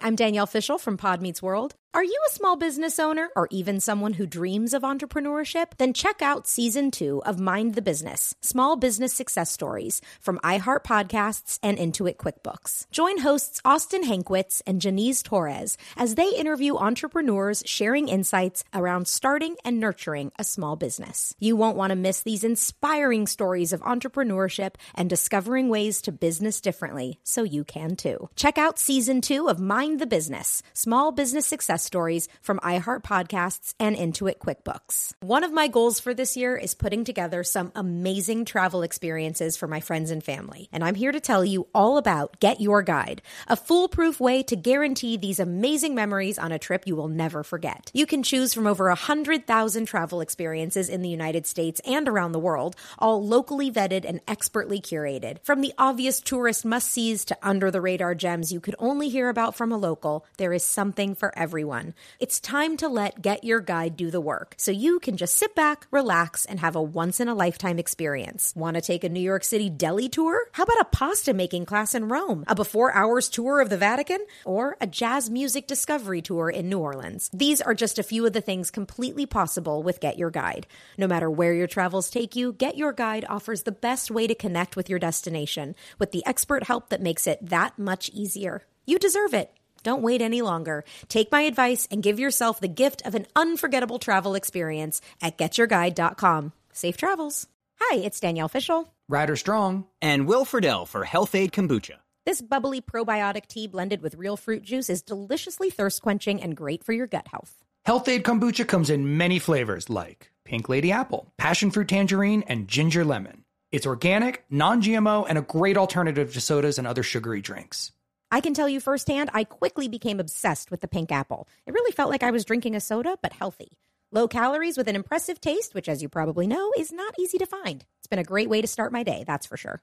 I'm Danielle Fishel from Pod Meets World. Are you a small business owner or even someone who dreams of entrepreneurship? Then check out season two of Mind the Business Small Business Success Stories from iHeart Podcasts and Intuit QuickBooks. Join hosts Austin Hankwitz and Janice Torres as they interview entrepreneurs sharing insights around starting and nurturing a small business. You won't want to miss these inspiring stories of entrepreneurship and discovering ways to business differently so you can too. Check out season two of Mind the Business Small Business Success stories from iHeart Podcasts and Intuit QuickBooks. One of my goals for this year is putting together some amazing travel experiences for my friends and family. And I'm here to tell you all about Get Your Guide, a foolproof way to guarantee these amazing memories on a trip you will never forget. You can choose from over 100,000 travel experiences in the United States and around the world, all locally vetted and expertly curated. From the obvious tourist must sees to under the radar gems you could only hear about from a local, there is something for everyone. It's time to let Get Your Guide do the work so you can just sit back, relax, and have a once in a lifetime experience. Want to take a New York City deli tour? How about a pasta making class in Rome? A before hours tour of the Vatican? Or a jazz music discovery tour in New Orleans? These are just a few of the things completely possible with Get Your Guide. No matter where your travels take you, Get Your Guide offers the best way to connect with your destination with the expert help that makes it that much easier. You deserve it. Don't wait any longer. Take my advice and give yourself the gift of an unforgettable travel experience at getyourguide.com. Safe travels. Hi, it's Danielle Fishel. Ryder Strong. And Will Friedle for Health-Ade Kombucha. This bubbly probiotic tea blended with real fruit juice is deliciously thirst quenching and great for your gut health. Health-Ade Kombucha comes in many flavors like Pink Lady Apple, Passion Fruit Tangerine, and Ginger Lemon. It's organic, non GMO, and a great alternative to sodas and other sugary drinks. I can tell you firsthand, I quickly became obsessed with the pink apple. It really felt like I was drinking a soda, but healthy. Low calories with an impressive taste, which, as you probably know, is not easy to find. It's been a great way to start my day, that's for sure.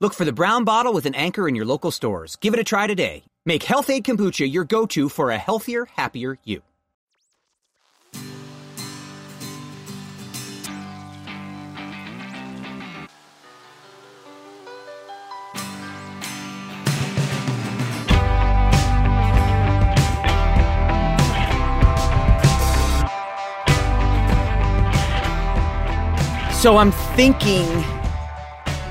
Look for the brown bottle with an anchor in your local stores. Give it a try today. Make Health-Ade Kombucha your go to for a healthier, happier you. So I'm thinking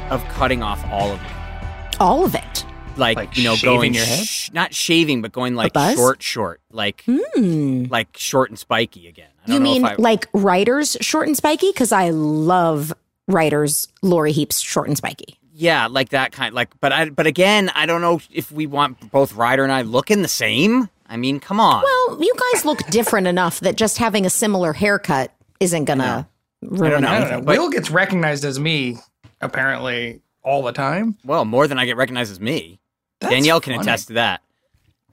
of cutting off all of it. All of it. Like, Like you know, going your head? sh- not shaving, but going like short, short, like Hmm. like short and spiky again. I don't You know mean if I, like writers short and spiky? Because I love writers Lori Heaps short and spiky. yeah, like that kind. Like, but I, but again, I don't know if we want both Ryder and I looking the same. I mean, come on. Well, you guys look different enough that just having a similar haircut isn't gonna ruin know. I don't know. Will gets recognized as me apparently all the time. well, more than I get recognized as me. That's Danielle can funny. attest to that.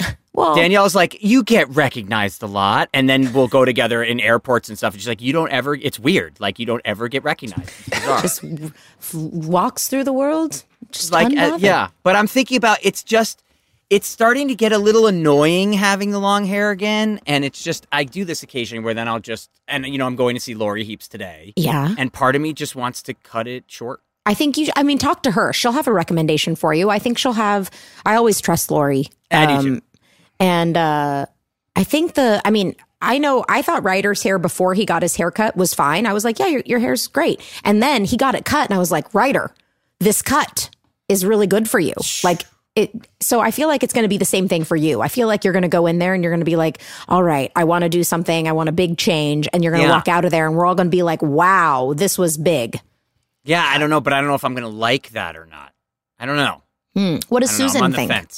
Well, Danielle's like, you get recognized a lot, and then we'll go together in airports and stuff. And she's like, you don't ever. It's weird. Like you don't ever get recognized. Just f- walks through the world just like uh, yeah but i'm thinking about it's just it's starting to get a little annoying having the long hair again and it's just i do this occasionally where then i'll just and you know i'm going to see lori heaps today Yeah. and part of me just wants to cut it short I think you, I mean, talk to her. She'll have a recommendation for you. I think she'll have, I always trust Lori. I do. And uh, I think the, I mean, I know I thought Ryder's hair before he got his haircut was fine. I was like, yeah, your, your hair's great. And then he got it cut and I was like, Ryder, this cut is really good for you. Like, it, so I feel like it's going to be the same thing for you. I feel like you're going to go in there and you're going to be like, all right, I want to do something. I want a big change. And you're going to Yeah. walk out of there and we're all going to be like, wow, this was big. yeah i don't know but i don't know if i'm gonna like that or not i don't know Hmm. What does I don't know. I'm Susan think?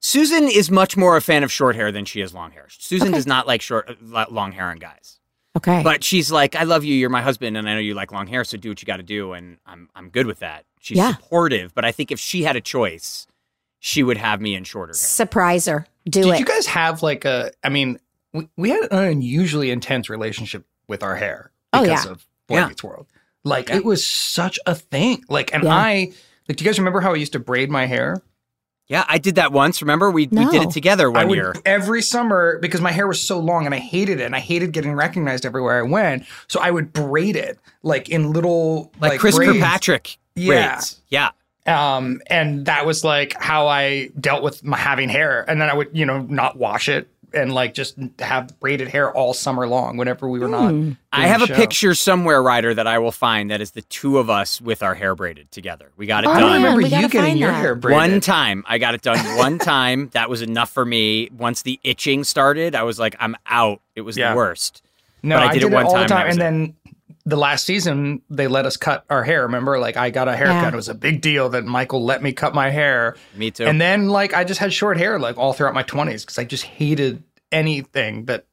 Susan is much more a fan of short hair than she is long hair. Susan Okay. does not like short, uh, long hair on guys. Okay. But she's like, I love you. You're my husband, and I know you like long hair, so do what you got to do, and I'm I'm good with that. She's Yeah. supportive, but I think if she had a choice, she would have me in shorter hair. Surprise her. Do Did it. you guys have like a? I mean, we, we had an unusually intense relationship with our hair Oh, because yeah. of Boy Yeah. Meets World. Like Yeah. it was such a thing. Like, and Yeah. I like. Do you guys remember how I used to braid my hair? Yeah, I did that once. Remember, we we did it together I one would year. every summer because my hair was so long and I hated it and I hated getting recognized everywhere I went. So I would braid it like in little Like, like, Chris braids. Kirkpatrick Yeah. braids. Yeah. Um, and that was like how I dealt with my having hair. And then I would, you know, not wash it and like just have braided hair all summer long whenever we were not. doing I have the a picture somewhere, Ryder, that I will find that is the two of us with our hair braided together. We got it Oh, I done. don't remember we you getting your that. hair braided. One time, I got it done one time. That was enough for me. Once the itching started, I was like, I'm out. It was Yeah. the worst. No, But I I did did, it one it all time, the time. was And it. then the last season, they let us cut our hair. Remember, like I got a haircut. Yeah. It was a big deal that Michael let me cut my hair. Me too. And then like I just had short hair like all throughout my twenties because I just hated anything that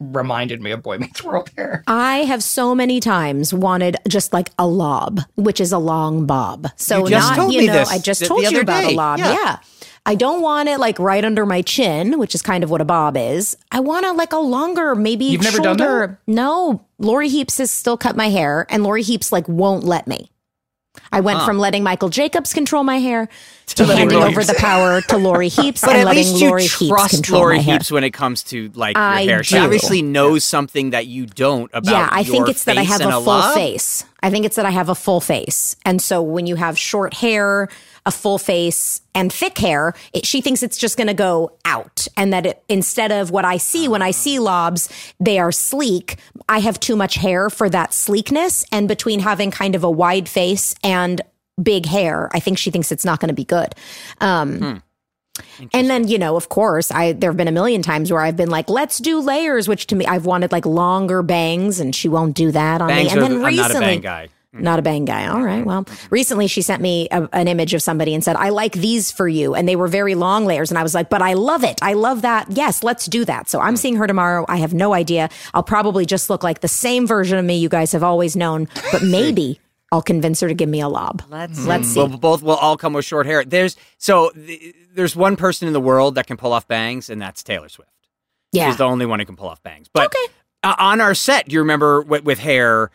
reminded me of Boy Meets World hair. I have so many times wanted just like a lob, which is a long bob. So You just not, told you me know, this I just the- told the you about day. a lob. Yeah. Yeah. I don't want it like right under my chin, which is kind of what a bob is. I want to like a longer, maybe You've never done shoulder. No, Lori Heaps has still cut my hair, and Lori Heaps like won't let me. I went Huh. from letting Michael Jacobs control my hair to, To handing Lori over Heaps. the power to Lori Heaps But and at least you Lori trust control Lori. Heaps when it comes to like I your hair. She do. obviously knows something that you don't about. Yeah, I think your it's that I have and a full lob. face. I think it's that I have a full face. And so when you have short hair, a full face, and thick hair, it, she thinks it's just going to go out. And that it, instead of what I see when I ah. see lobs, they are sleek. I have too much hair for that sleekness. And between having kind of a wide face and big hair, I think she thinks it's not going to be good. Um, hmm. and then, you know, of course, I there have been a million times where I've been like, "Let's do layers," which to me, I've wanted like longer bangs, and she won't do that on Bangs me. And are- then I'm recently, not a bang guy. Hmm. not a bang guy. All right. Hmm. Well, recently she sent me a, an image of somebody and said, I like these for you. And they were very long layers. And I was like, but I love it. I love that. Yes, let's do that. So I'm seeing her tomorrow. I have no idea. I'll probably just look like the same version of me you guys have always known, but maybe I'll convince her to give me a lob. Let's Let's see. Well, both will all come with short hair. There's so th- there's one person in the world that can pull off bangs, and that's Taylor Swift. Yeah. She's the only one who can pull off bangs. But Okay. uh, on our set, do you remember with, with hair?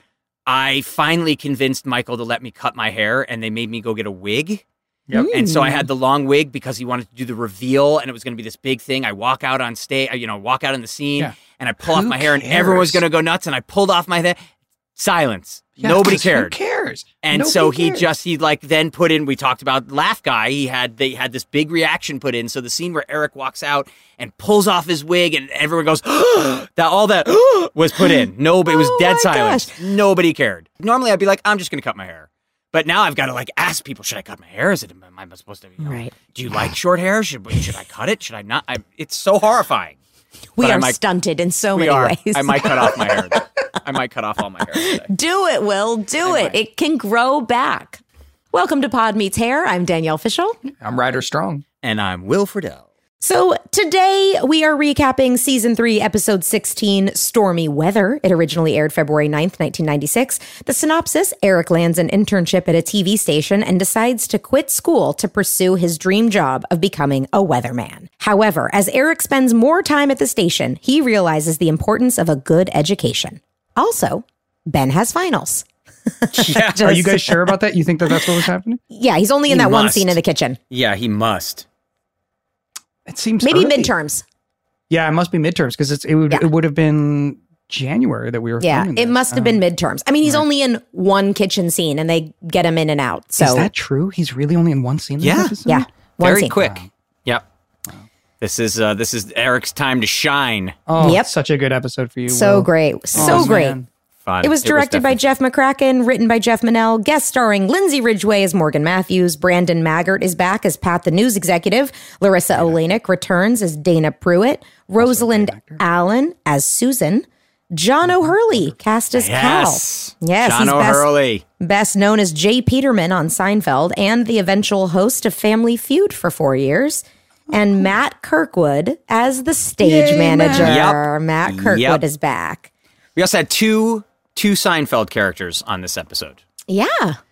I finally convinced Michael to let me cut my hair, and they made me go get a wig. Yep. And so Mm. I had the long wig because he wanted to do the reveal, and it was going to be this big thing. I walk out on stage, you know, walk out in the scene, Yeah. and I pull off Who my hair, and everyone was going to go nuts. And I pulled off my hair. Silence. Yeah, Nobody cared. cares? And Nobody so he cares. just he like then put in we talked about Laugh Guy. He had they had this big reaction put in. So the scene where Eric walks out and pulls off his wig and everyone goes that all that was put in. Nobody it was Oh dead silence. gosh. Nobody cared. Normally I'd be like I'm just going to cut my hair. But now I've got to like ask people should I cut my hair? Is it am I supposed to you know, Right. Do you like short hair? Should should I cut it? Should I not? I, it's so horrifying. We but are might- stunted in so many are. ways. I might cut off my hair. I might cut off all my hair today. Do it, Will. Do I it. might. It can grow back. Welcome to Pod Meets Hair. I'm Danielle Fishel. I'm Ryder Strong. And I'm Will Friedle. So today we are recapping season three, episode 16, Stormy Weather. It originally aired February 9th, 1996. The synopsis Eric lands an internship at a TV station and decides to quit school to pursue his dream job of becoming a weatherman. However, as Eric spends more time at the station, he realizes the importance of a good education. Also, Ben has finals. Yeah. Are you guys sure about that? You think that that's what was happening? Yeah, he's only in that one scene in the kitchen. Yeah, he must. It seems Maybe early. midterms. Yeah, it must be midterms because it's it would Yeah. it would have been January that we were. Yeah, filming it this. must have been midterms. I mean, he's only in one kitchen scene and they get him in and out. So Is that true? He's really only in one scene. Yeah. episode? yeah, one Very scene. quick. Yep. This is uh this is Eric's time to shine. Oh, Yep. such a good episode for you. So Will. great, so Oh, great. man. Fun. It was directed by definitely- Jeff McCracken, written by Jeff Menell, guest starring Lindsay Ridgeway as Morgan Matthews. Brandon Maggart is back as Pat the News Executive. Larissa Oleynik returns as Dana Pruitt. Rosalind Allen as Susan. John mm-hmm. O'Hurley cast as Yes. Cal. Yes, John he's best, O'Hurley. best known as Jay Peterman on Seinfeld and the eventual host of Family Feud for four years. And Matt Kirkwood as the stage Yay, manager. Matt. Matt Kirkwood Yep. is back. We also had two two Seinfeld characters on this episode, Yeah.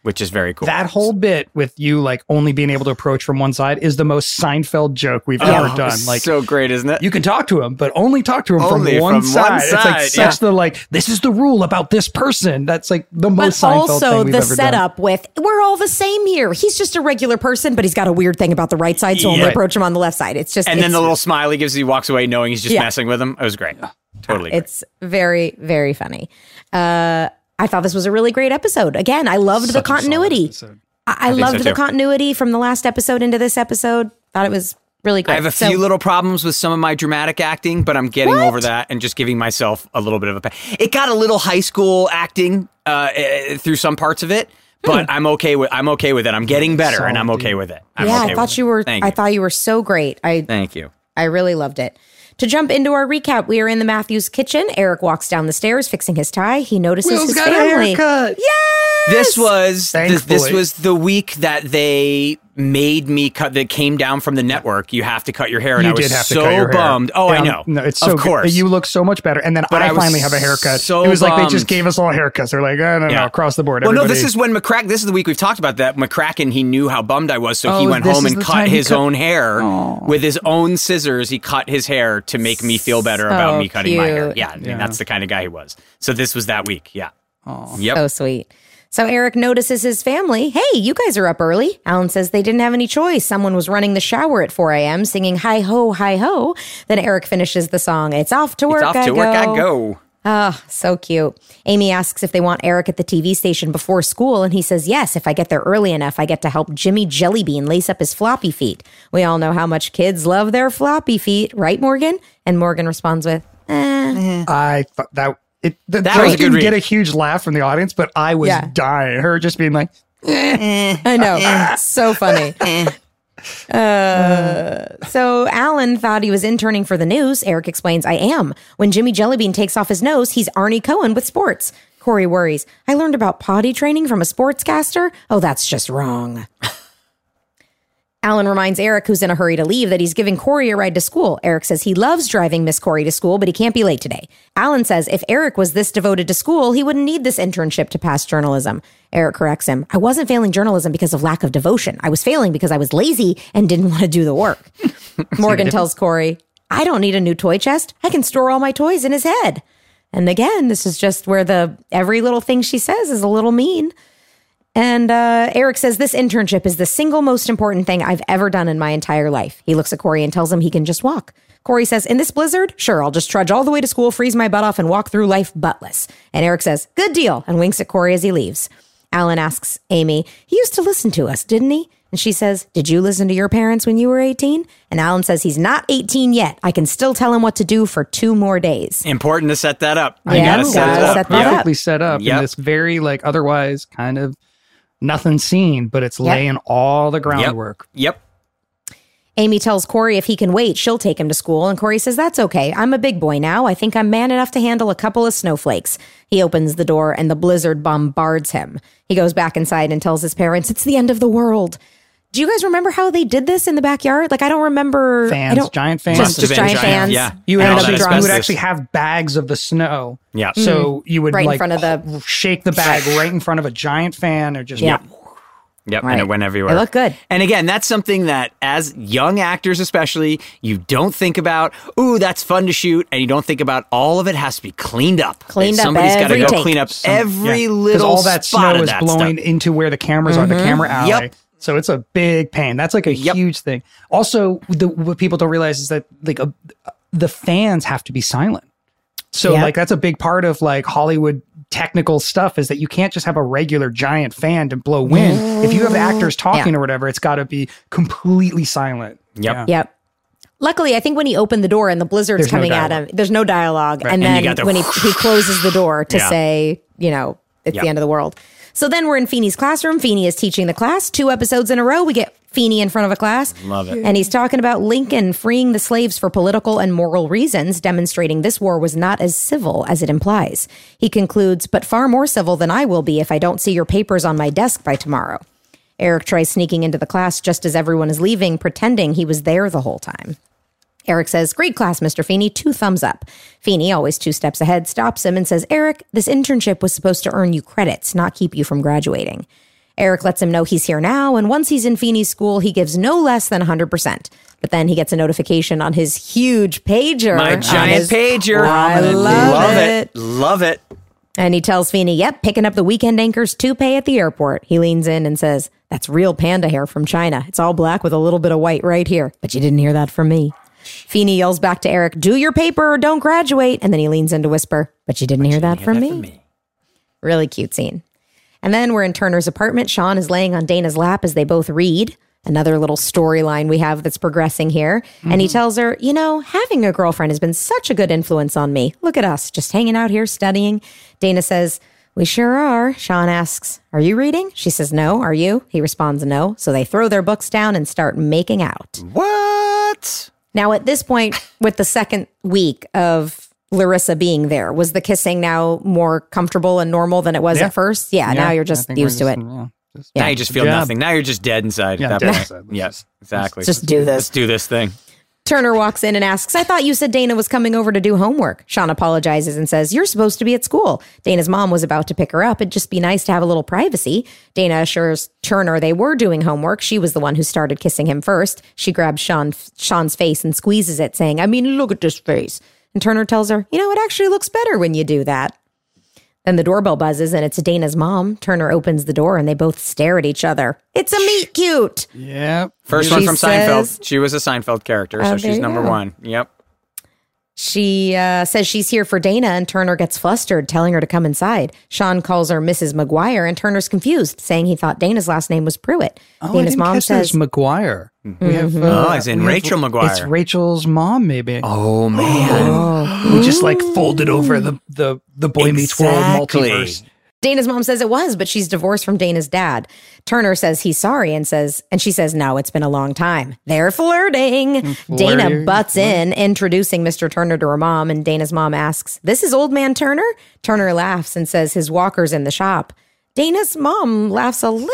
which is very cool. That whole bit with you like only being able to approach from one side is the most Seinfeld joke we've Oh, ever done. Like so great, isn't it? you can talk to him, but only talk to him Only from one from side. one It's like side, such the like this is the rule about this person. That's like the But most Seinfeld also thing we've the ever done. setup with we're all the same here. He's just a regular person, but he's got a weird thing about the right side, so only Yeah. approach him on the left side. It's just and then the little smile he gives as he walks away knowing he's just Yeah. messing with him. It was great. Totally great. it's very very funny. Uh, I thought this was a really great episode. Again, I loved the Such a solid continuity. episode. I, I think so, loved the too. continuity from the last episode into this episode. Thought it was really great. I have a So- few little problems with some of my dramatic acting, but I'm getting What? over that and just giving myself a little bit of a. pa- It got a little high school acting uh, eh, through some parts of it, but I'm okay with. I'm okay with it. I'm getting better, and I'm okay dude. with it. I'm yeah, okay I thought you were. Thank I you. thought you were so great. I Thank you. I really loved it. To jump into our recap, we are in the Matthews kitchen. Eric walks down the stairs fixing his tie. He notices Will's his got a family. haircut. Yes! This was this, this was the week that they made me cut. That came down from the network. You have to cut your hair, and You I was did have to so cut your hair. bummed. Oh, I know. No, it's so of good. You look so much better. And then But I, I finally have a haircut. so it was like they just gave us all haircuts. They're like, I don't know, across the board. Well, no, this is when McCracken. This is the week we've talked about that. McCracken, he knew how bummed I was, so he Oh, went home and cut his cut- own hair with his own scissors. He cut his hair to make me feel better about me cutting my hair. cute. Yeah, I mean, that's the kind of guy he was. So this was that week. Yeah. Yep. So sweet. So Eric notices his family. Hey, you guys are up early. Alan says they didn't have any choice. Someone was running the shower at 4 a.m. singing hi ho, hi ho. Then Eric finishes the song. It's off to work. it's off I to work. go. I go. Ah, so cute. Amy asks if they want Eric at the TV station before school, and he says, Yes, if I get there early enough, I get to help Jimmy Jellybean lace up his floppy feet. We all know how much kids love their floppy feet, right, Morgan? And Morgan responds with, eh. I thought that it the That joke was a good didn't read. get a huge laugh from the audience, but I was Yeah. dying. Her just being like, I know. so funny. Uh, so Alan thought he was interning for the news. Eric explains, I am. When Jimmy Jellybean takes off his nose, he's Arnie Cohen with sports. Corey worries, I learned about potty training from a sportscaster. Oh, that's just wrong. Alan reminds Eric, who's in a hurry to leave, that he's giving Corey a ride to school. Eric says he loves driving Miss Corey to school, but he can't be late today. Alan says if Eric was this devoted to school, he wouldn't need this internship to pass journalism. Eric corrects him. I wasn't failing journalism because of lack of devotion. I was failing because I was lazy and didn't want to do the work. Morgan tells Corey, I don't need a new toy chest. I can store all my toys in his head. And again, this is just where the every little thing she says is a little mean. And uh, Eric says this internship is the single most important thing I've ever done in my entire life. He looks at Corey and tells him he can just walk. Corey says, In this blizzard, sure, I'll just trudge all the way to school, freeze my butt off, and walk through life buttless. And Eric says, Good deal, and winks at Corey as he leaves. Alan asks Amy, He used to listen to us, didn't he? And she says, Did you listen to your parents when you were 18? And Alan says, He's not 18 yet. I can still tell him what to do for two more days. Important to set that up. Yeah, you gotta set gotta it up. set that up. perfectly set up Yep. in this very like otherwise kind of nothing seen, but it's laying all the Yep. groundwork. Yep. Amy tells Corey if he can wait, she'll take him to school. And Corey says, That's okay. I'm a big boy now. I think I'm man enough to handle a couple of snowflakes. He opens the door and the blizzard bombards him. He goes back inside and tells his parents, It's the end of the world. Do you guys remember how they did this in the backyard? Like, I don't remember. I Fans, don't, giant fans. Just, just giant giant, fans. yeah. You And actually, you would actually have bags of the snow. Yeah. So mm. you would Right in front of the- shake the bag right in front of a giant fan or just Yeah. Yep, Right. and it went everywhere. They look good. And again, that's something that as young actors especially, you don't think about, ooh, that's fun to shoot, and you don't think about all of it has to be cleaned up. Cleaned up Somebody's gotta go take. clean up every Yeah. 'Cause little all that spot snow of is that blowing stuff. into where the cameras are, the mm-hmm. camera alley. Yep. So it's a big pain. That's like a Yep. huge thing. Also, the, what people don't realize is that like a, the fans have to be silent. So Yep. like that's a big part of like Hollywood technical stuff is that you can't just have a regular giant fan to blow wind. If you have actors talking or whatever, it's got to be completely silent. Yep. Yeah. Yep. Luckily, I think when he opened the door and the blizzard's There's no coming at him, there's no dialogue. And And then the when he, he closes the door to Yeah. say, you know, it's Yep. the end of the world. So then we're in Feeney's classroom. Feeney is teaching the class. Two episodes in a row, we get Feeney in front of a class. Love it. And he's talking about Lincoln freeing the slaves for political and moral reasons, demonstrating this war was not as civil as it implies. He concludes, but far more civil than I will be if I don't see your papers on my desk by tomorrow. Eric tries sneaking into the class just as everyone is leaving, pretending he was there the whole time. Eric says, Great class, Mr. Feeney. Two thumbs up. Feeney, always two steps ahead, stops him and says, Eric, this internship was supposed to earn you credits, not keep you from graduating. Eric lets him know he's here now, and once he's in Feeney's school, he gives no less than 100%. But then he gets a notification on his huge pager. My giant his- pager. I love, it. Love it. And he tells Feeney, Yep, picking up the weekend anchor's toupee at the airport. He leans in and says, That's real panda hair from China. It's all black with a little bit of white right here. But you didn't hear that from me. Feeney yells back to Eric, Do your paper or don't graduate. And then he leans in to whisper, But you didn't hear that from me. Really cute scene. And then we're in Turner's apartment. Shawn is laying on Dana's lap as they both read. Another little storyline we have that's progressing here. And he mm-hmm. tells her, You know, having a girlfriend has been such a good influence on me. Look at us, just hanging out here studying. Dana says, We sure are. Shawn asks, Are you reading? She says, No. Are you? He responds, No. So they throw their books down and start making out. What? Now, at this point, with the second week of Larissa being there, was the kissing now more comfortable and normal than it was Yeah. at first? Yeah, yeah, now you're just used to it. Yeah. Now you just feel nothing. Now you're just dead inside Yeah, at that dead point. Let's Yes, exactly. Just do Let's this. do this thing. Turner walks in and asks, I thought you said Dana was coming over to do homework. Shawn apologizes and says, You're supposed to be at school. Dana's mom was about to pick her up. It'd just be nice to have a little privacy. Dana assures Turner they were doing homework. She was the one who started kissing him first. She grabs Shawn, Shawn's face and squeezes it, saying, I mean, look at this face. And Turner tells her, You know, it actually looks better when you do that. Then the doorbell buzzes and it's Dana's mom. Turner opens the door and they both stare at each other. It's a meet cute. Yeah. First She one from says- Seinfeld. She was a Seinfeld character, so there she's number go. one. Yep. She uh, says she's here for Dana, and Turner gets flustered, telling her to come inside. Shawn calls her Mrs. McGuire, and Turner's confused, saying he thought Dana's last name was Pruitt. Oh, I Dana's didn't mom catch says, McGuire. We have. Mm-hmm. Uh, Oh, as in we have- Rachel McGuire. It's Rachel's mom, maybe. Oh man. We just like folded over the the the Boy Meets World multiverse. Dana's mom says it was, but she's divorced from Dana's dad. Turner says he's sorry and says, and she says, no, it's been a long time. They're flirting. Dana flirting. butts in, introducing Mr. Turner to her mom, and Dana's mom asks, This is old man Turner? Turner laughs and says his walker's in the shop. Dana's mom laughs a little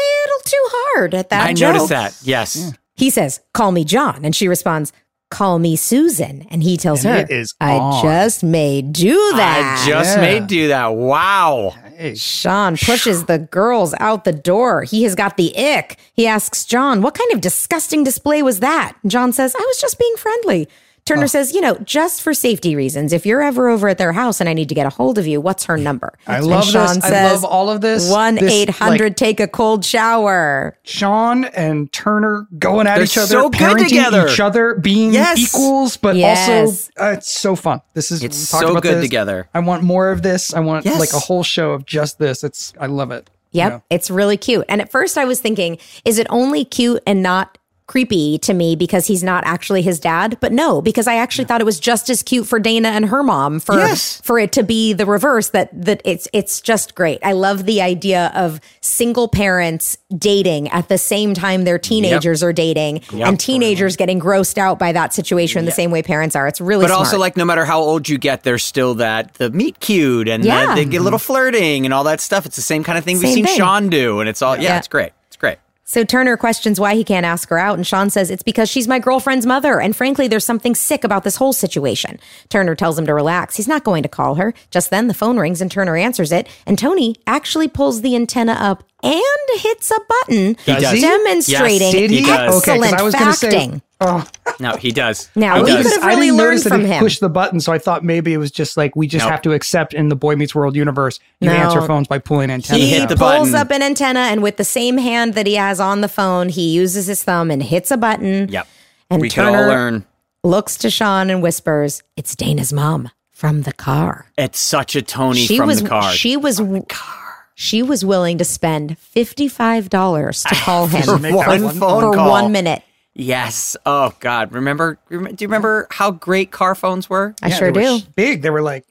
too hard at that I joke. noticed that. Yes. He says, Call me John. And she responds, Call me Susan. And he tells And her, it is I on. just may do that. I just Yeah. made do that. Wow. Hey, Shawn pushes the girls out the door. He has got the ick. He asks John, What kind of disgusting display was that? John says, I was just being friendly. Turner says, You know, just for safety reasons, if you're ever over at their house and I need to get a hold of you, what's her number? I And love Shawn this. I love all of this. 1 800 like, take a cold shower. Shawn and Turner going at They're each other, so good together. each other, being Yes. equals, but Yes. also uh, it's so fun. This is It's so about good this. together. I want more of this. I want Yes. like a whole show of just this. It's I love it. Yep. Yeah. It's really cute. And at first I was thinking, is it only cute and not creepy to me because he's not actually his dad? But no, because I actually thought it was just as cute for Dana and her mom for Yes. for it to be the reverse that that it's it's just great. I love the idea of single parents dating at the same time their teenagers are dating and teenagers getting grossed out by that situation the same way parents are. It's really But smart. also, like, no matter how old you get, there's still that the meet cute and Yeah. that they get a little flirting and all that stuff. It's the same kind of thing we've seen thing. Shawn do, and it's all yeah, Yeah. it's great. It's great. So Turner questions why he can't ask her out, and Shawn says it's because she's my girlfriend's mother, and frankly, there's something sick about this whole situation. Turner tells him to relax. He's not going to call her. Just then, the phone rings, and Turner answers it, and Tony actually pulls the antenna up and hits a button, does. He? demonstrating Yes, he does. Okay, 'cause excellent I was gonna say- phacting. Oh, No, he does. Now, he we does. could have I really didn't learned notice that from he him. pushed the button, so I thought maybe it was just like we just Nope. have to accept in the Boy Meets World universe. You No. answer phones by pulling antennas. He hit out. the pulls button. up an antenna, and with the same hand that he has on the phone, he uses his thumb and hits a button. Yep. And we could all learn. looks to Shawn and whispers, "It's Dana's mom from the car." It's such a Tony she from was the car. she was she was willing to spend fifty five dollars to call him For one one phone for call. one minute. Yes. Oh God. Remember? rem- Do you remember how great car phones were? I Yeah, sure they do. sh- Big. They were like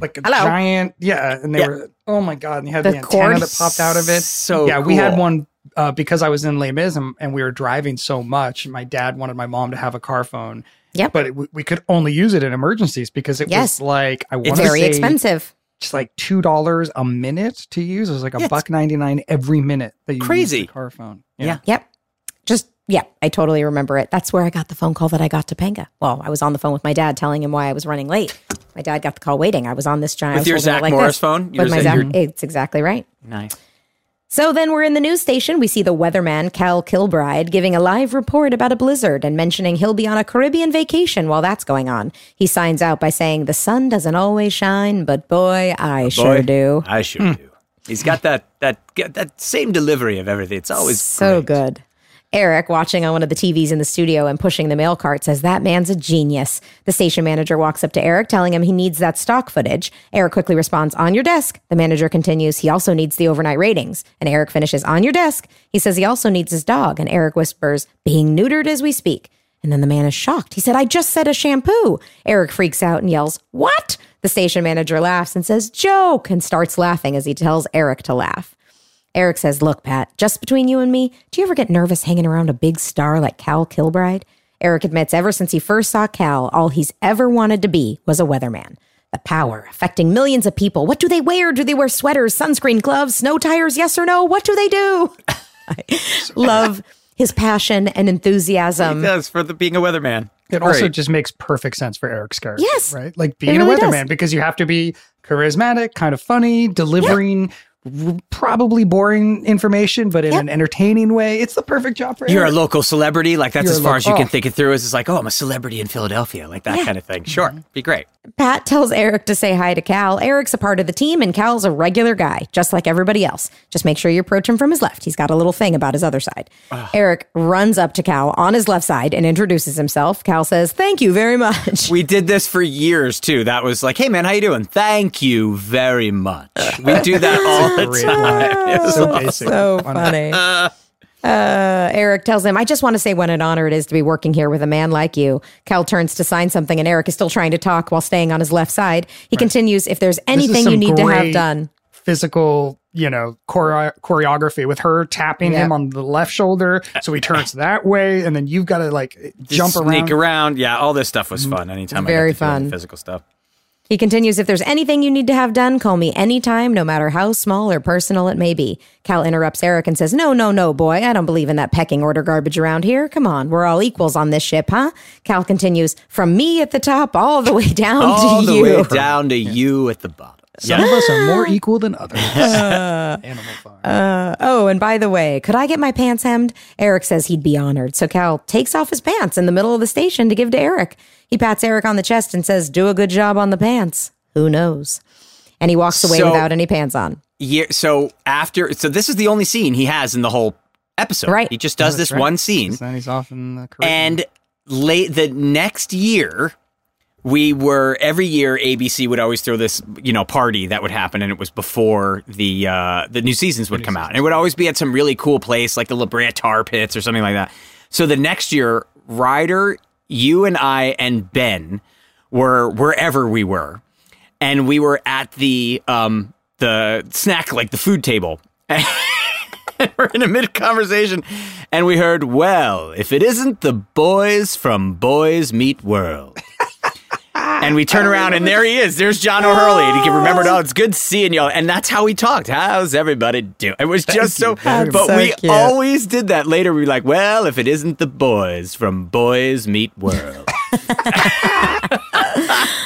like a Hello. giant. Yeah, and they Yeah. were. Oh my god! And you had The the, antenna that popped out of it. So yeah, we had one uh, because I was in Les Mis and, and we were driving so much. My dad wanted my mom to have a car phone. Yep. but it, we could only use it in emergencies because it Yes. was like I want to Very say expensive. just like two dollars a minute to use. It was like a buck ninety nine every minute that you used Crazy. the car phone. Yeah. Yep. Just yeah, I totally remember it. That's where I got the phone call that I got to Penga. Well, I was on the phone with my dad telling him why I was running late. My dad got the call waiting. I was on this giant With your Zach like Morris this. phone? With Your my Zach- Zach, your- it's exactly right. Nice. So then we're in the news station. We see the weatherman, Cal Kilbride, giving a live report about a blizzard and mentioning he'll be on a Caribbean vacation while that's going on. He signs out by saying, The sun doesn't always shine, but boy, I sure Boy, do. I sure hmm. do. He's got that that that same delivery of everything. It's always so great. good. Eric, watching on one of the TVs in the studio and pushing the mail cart, says, That man's a genius. The station manager walks up to Eric, telling him he needs that stock footage. Eric quickly responds, On your desk. The manager continues, He also needs the overnight ratings. And Eric finishes, On your desk. He says he also needs his dog. And Eric whispers, Being neutered as we speak. And then the man is shocked. He said, I just said a shampoo. Eric freaks out and yells, What? The station manager laughs and says, Joke, and starts laughing as he tells Eric to laugh. Eric says, Look, Pat, just between you and me, do you ever get nervous hanging around a big star like Cal Kilbride? Eric admits ever since he first saw Cal, all he's ever wanted to be was a weatherman. The power affecting millions of people. What do they wear? Do they wear sweaters, sunscreen, gloves, snow tires? Yes or no? What do they do? I love his passion and enthusiasm. He does for the, being a weatherman. It also just makes perfect sense for Eric's character. Yes. Right? Like being really a weatherman does. because you have to be charismatic, kind of funny, delivering r- probably boring information, but in Yep. an entertaining way. It's the perfect job for You're a local celebrity. Like that's You're as far lo- as you can oh. think it through. Is it's like, oh, I'm a celebrity in Philadelphia, like that Yeah. kind of thing. Sure, mm-hmm. be great. Pat tells Eric to say hi to Cal. Eric's a part of the team, and Cal's a regular guy, just like everybody else. Just make sure you approach him from his left. He's got a little thing about his other side. Eric runs up to Cal on his left side and introduces himself. Cal says, Thank you very much. We did this for years too. That was like, hey man, how you doing? Thank you very much. We do that all the Great time. line. so basic. so funny. Uh, Eric tells him, I just want to say what an honor it is to be working here with a man like you. Cal turns to sign something, and Eric is still trying to talk while staying on his left side. He continues, If there's anything you need to have done, Physical, you know, chore- choreography with her tapping Yeah. him on the left shoulder, so he turns that way, and then you've got to like jump Just around. sneak around. Yeah, all this stuff was fun. Anytime Very I got to do any fun. physical stuff. He continues, if there's anything you need to have done, call me anytime, no matter how small or personal it may be. Cal interrupts Eric and says, No, no, no, boy, I don't believe in that pecking order garbage around here. Come on, we're all equals on this ship, huh? Cal continues, From me at the top all the way down All to you. All the way down to you at the bottom. Some of us are more equal than others. Animal uh, Farm. Oh, and by the way, could I get my pants hemmed? Eric says he'd be honored. So Cal takes off his pants in the middle of the station to give to Eric. He pats Eric on the chest and says, Do a good job on the pants. Who knows? And he walks away So- without any pants on. Yeah. So after, so this is the only scene he has in the whole episode. Right. He just does this right. one scene, then he's off in the and late the next year. We were every year ABC would always throw this you know party that would happen and it was before the uh, the new seasons would come out and it would always be at some really cool place like the La Brea Tar Pits or something like that. So the next year, Ryder, you and I and Ben were wherever we were, and we were at the um the snack like the food table. And we're in a mid conversation, and we heard, "Well, if it isn't the boys from Boys Meet World." And we turn around and there he is. There's John O'Hurley. And he remembered, oh, it's good seeing y'all. And that's how we talked. How's everybody doing? It was just so, you but much. we cute. always did that. Later, we were like, well, if it isn't the boys from Boys Meet World.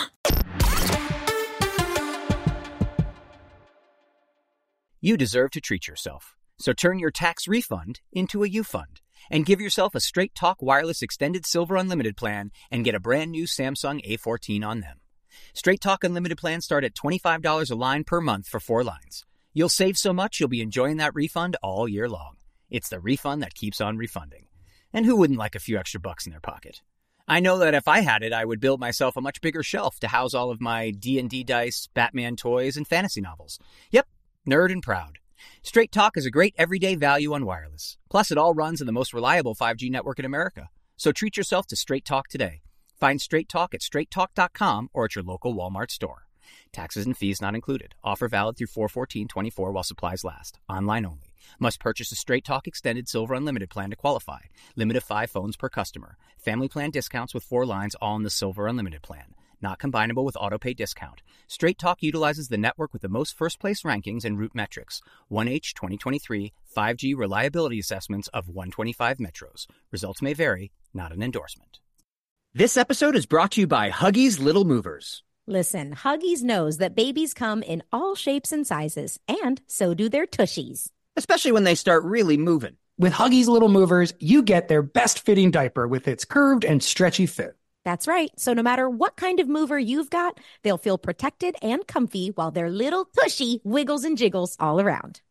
You deserve to treat yourself. So turn your tax refund into a U fund and give yourself a Straight Talk Wireless Extended Silver Unlimited plan and get a brand new Samsung A14 on them. Straight Talk Unlimited plans start at $25 a line per month for four lines. You'll save so much you'll be enjoying that refund all year long. It's the refund that keeps on refunding. And who wouldn't like a few extra bucks in their pocket? I know that if I had it, I would build myself a much bigger shelf to house all of my D&D dice, Batman toys, and fantasy novels. Yep, nerd and proud. Straight Talk is a great everyday value on wireless. Plus, it all runs on the most reliable 5G network in America. So treat yourself to Straight Talk today. Find Straight Talk at straighttalk.com or at your local Walmart store. Taxes and fees not included. Offer valid through 41424 while supplies last. Online only. Must purchase a Straight Talk Extended Silver Unlimited plan to qualify. Limit of 5 phones per customer. Family plan discounts with 4 lines all in the Silver Unlimited plan. Not combinable with autopay discount. Straight Talk utilizes the network with the most first place rankings and RootMetrics. 1H 2023 5G reliability assessments of 125 metros. Results may vary, not an endorsement. This episode is brought to you by Huggies Little Movers. Listen, Huggies knows that babies come in all shapes and sizes, and so do their tushies. Especially when they start really moving. With Huggies Little Movers, you get their best fitting diaper with its curved and stretchy fit. That's right. So no matter what kind of mover you've got, they'll feel protected and comfy while their little tushy wiggles and jiggles all around.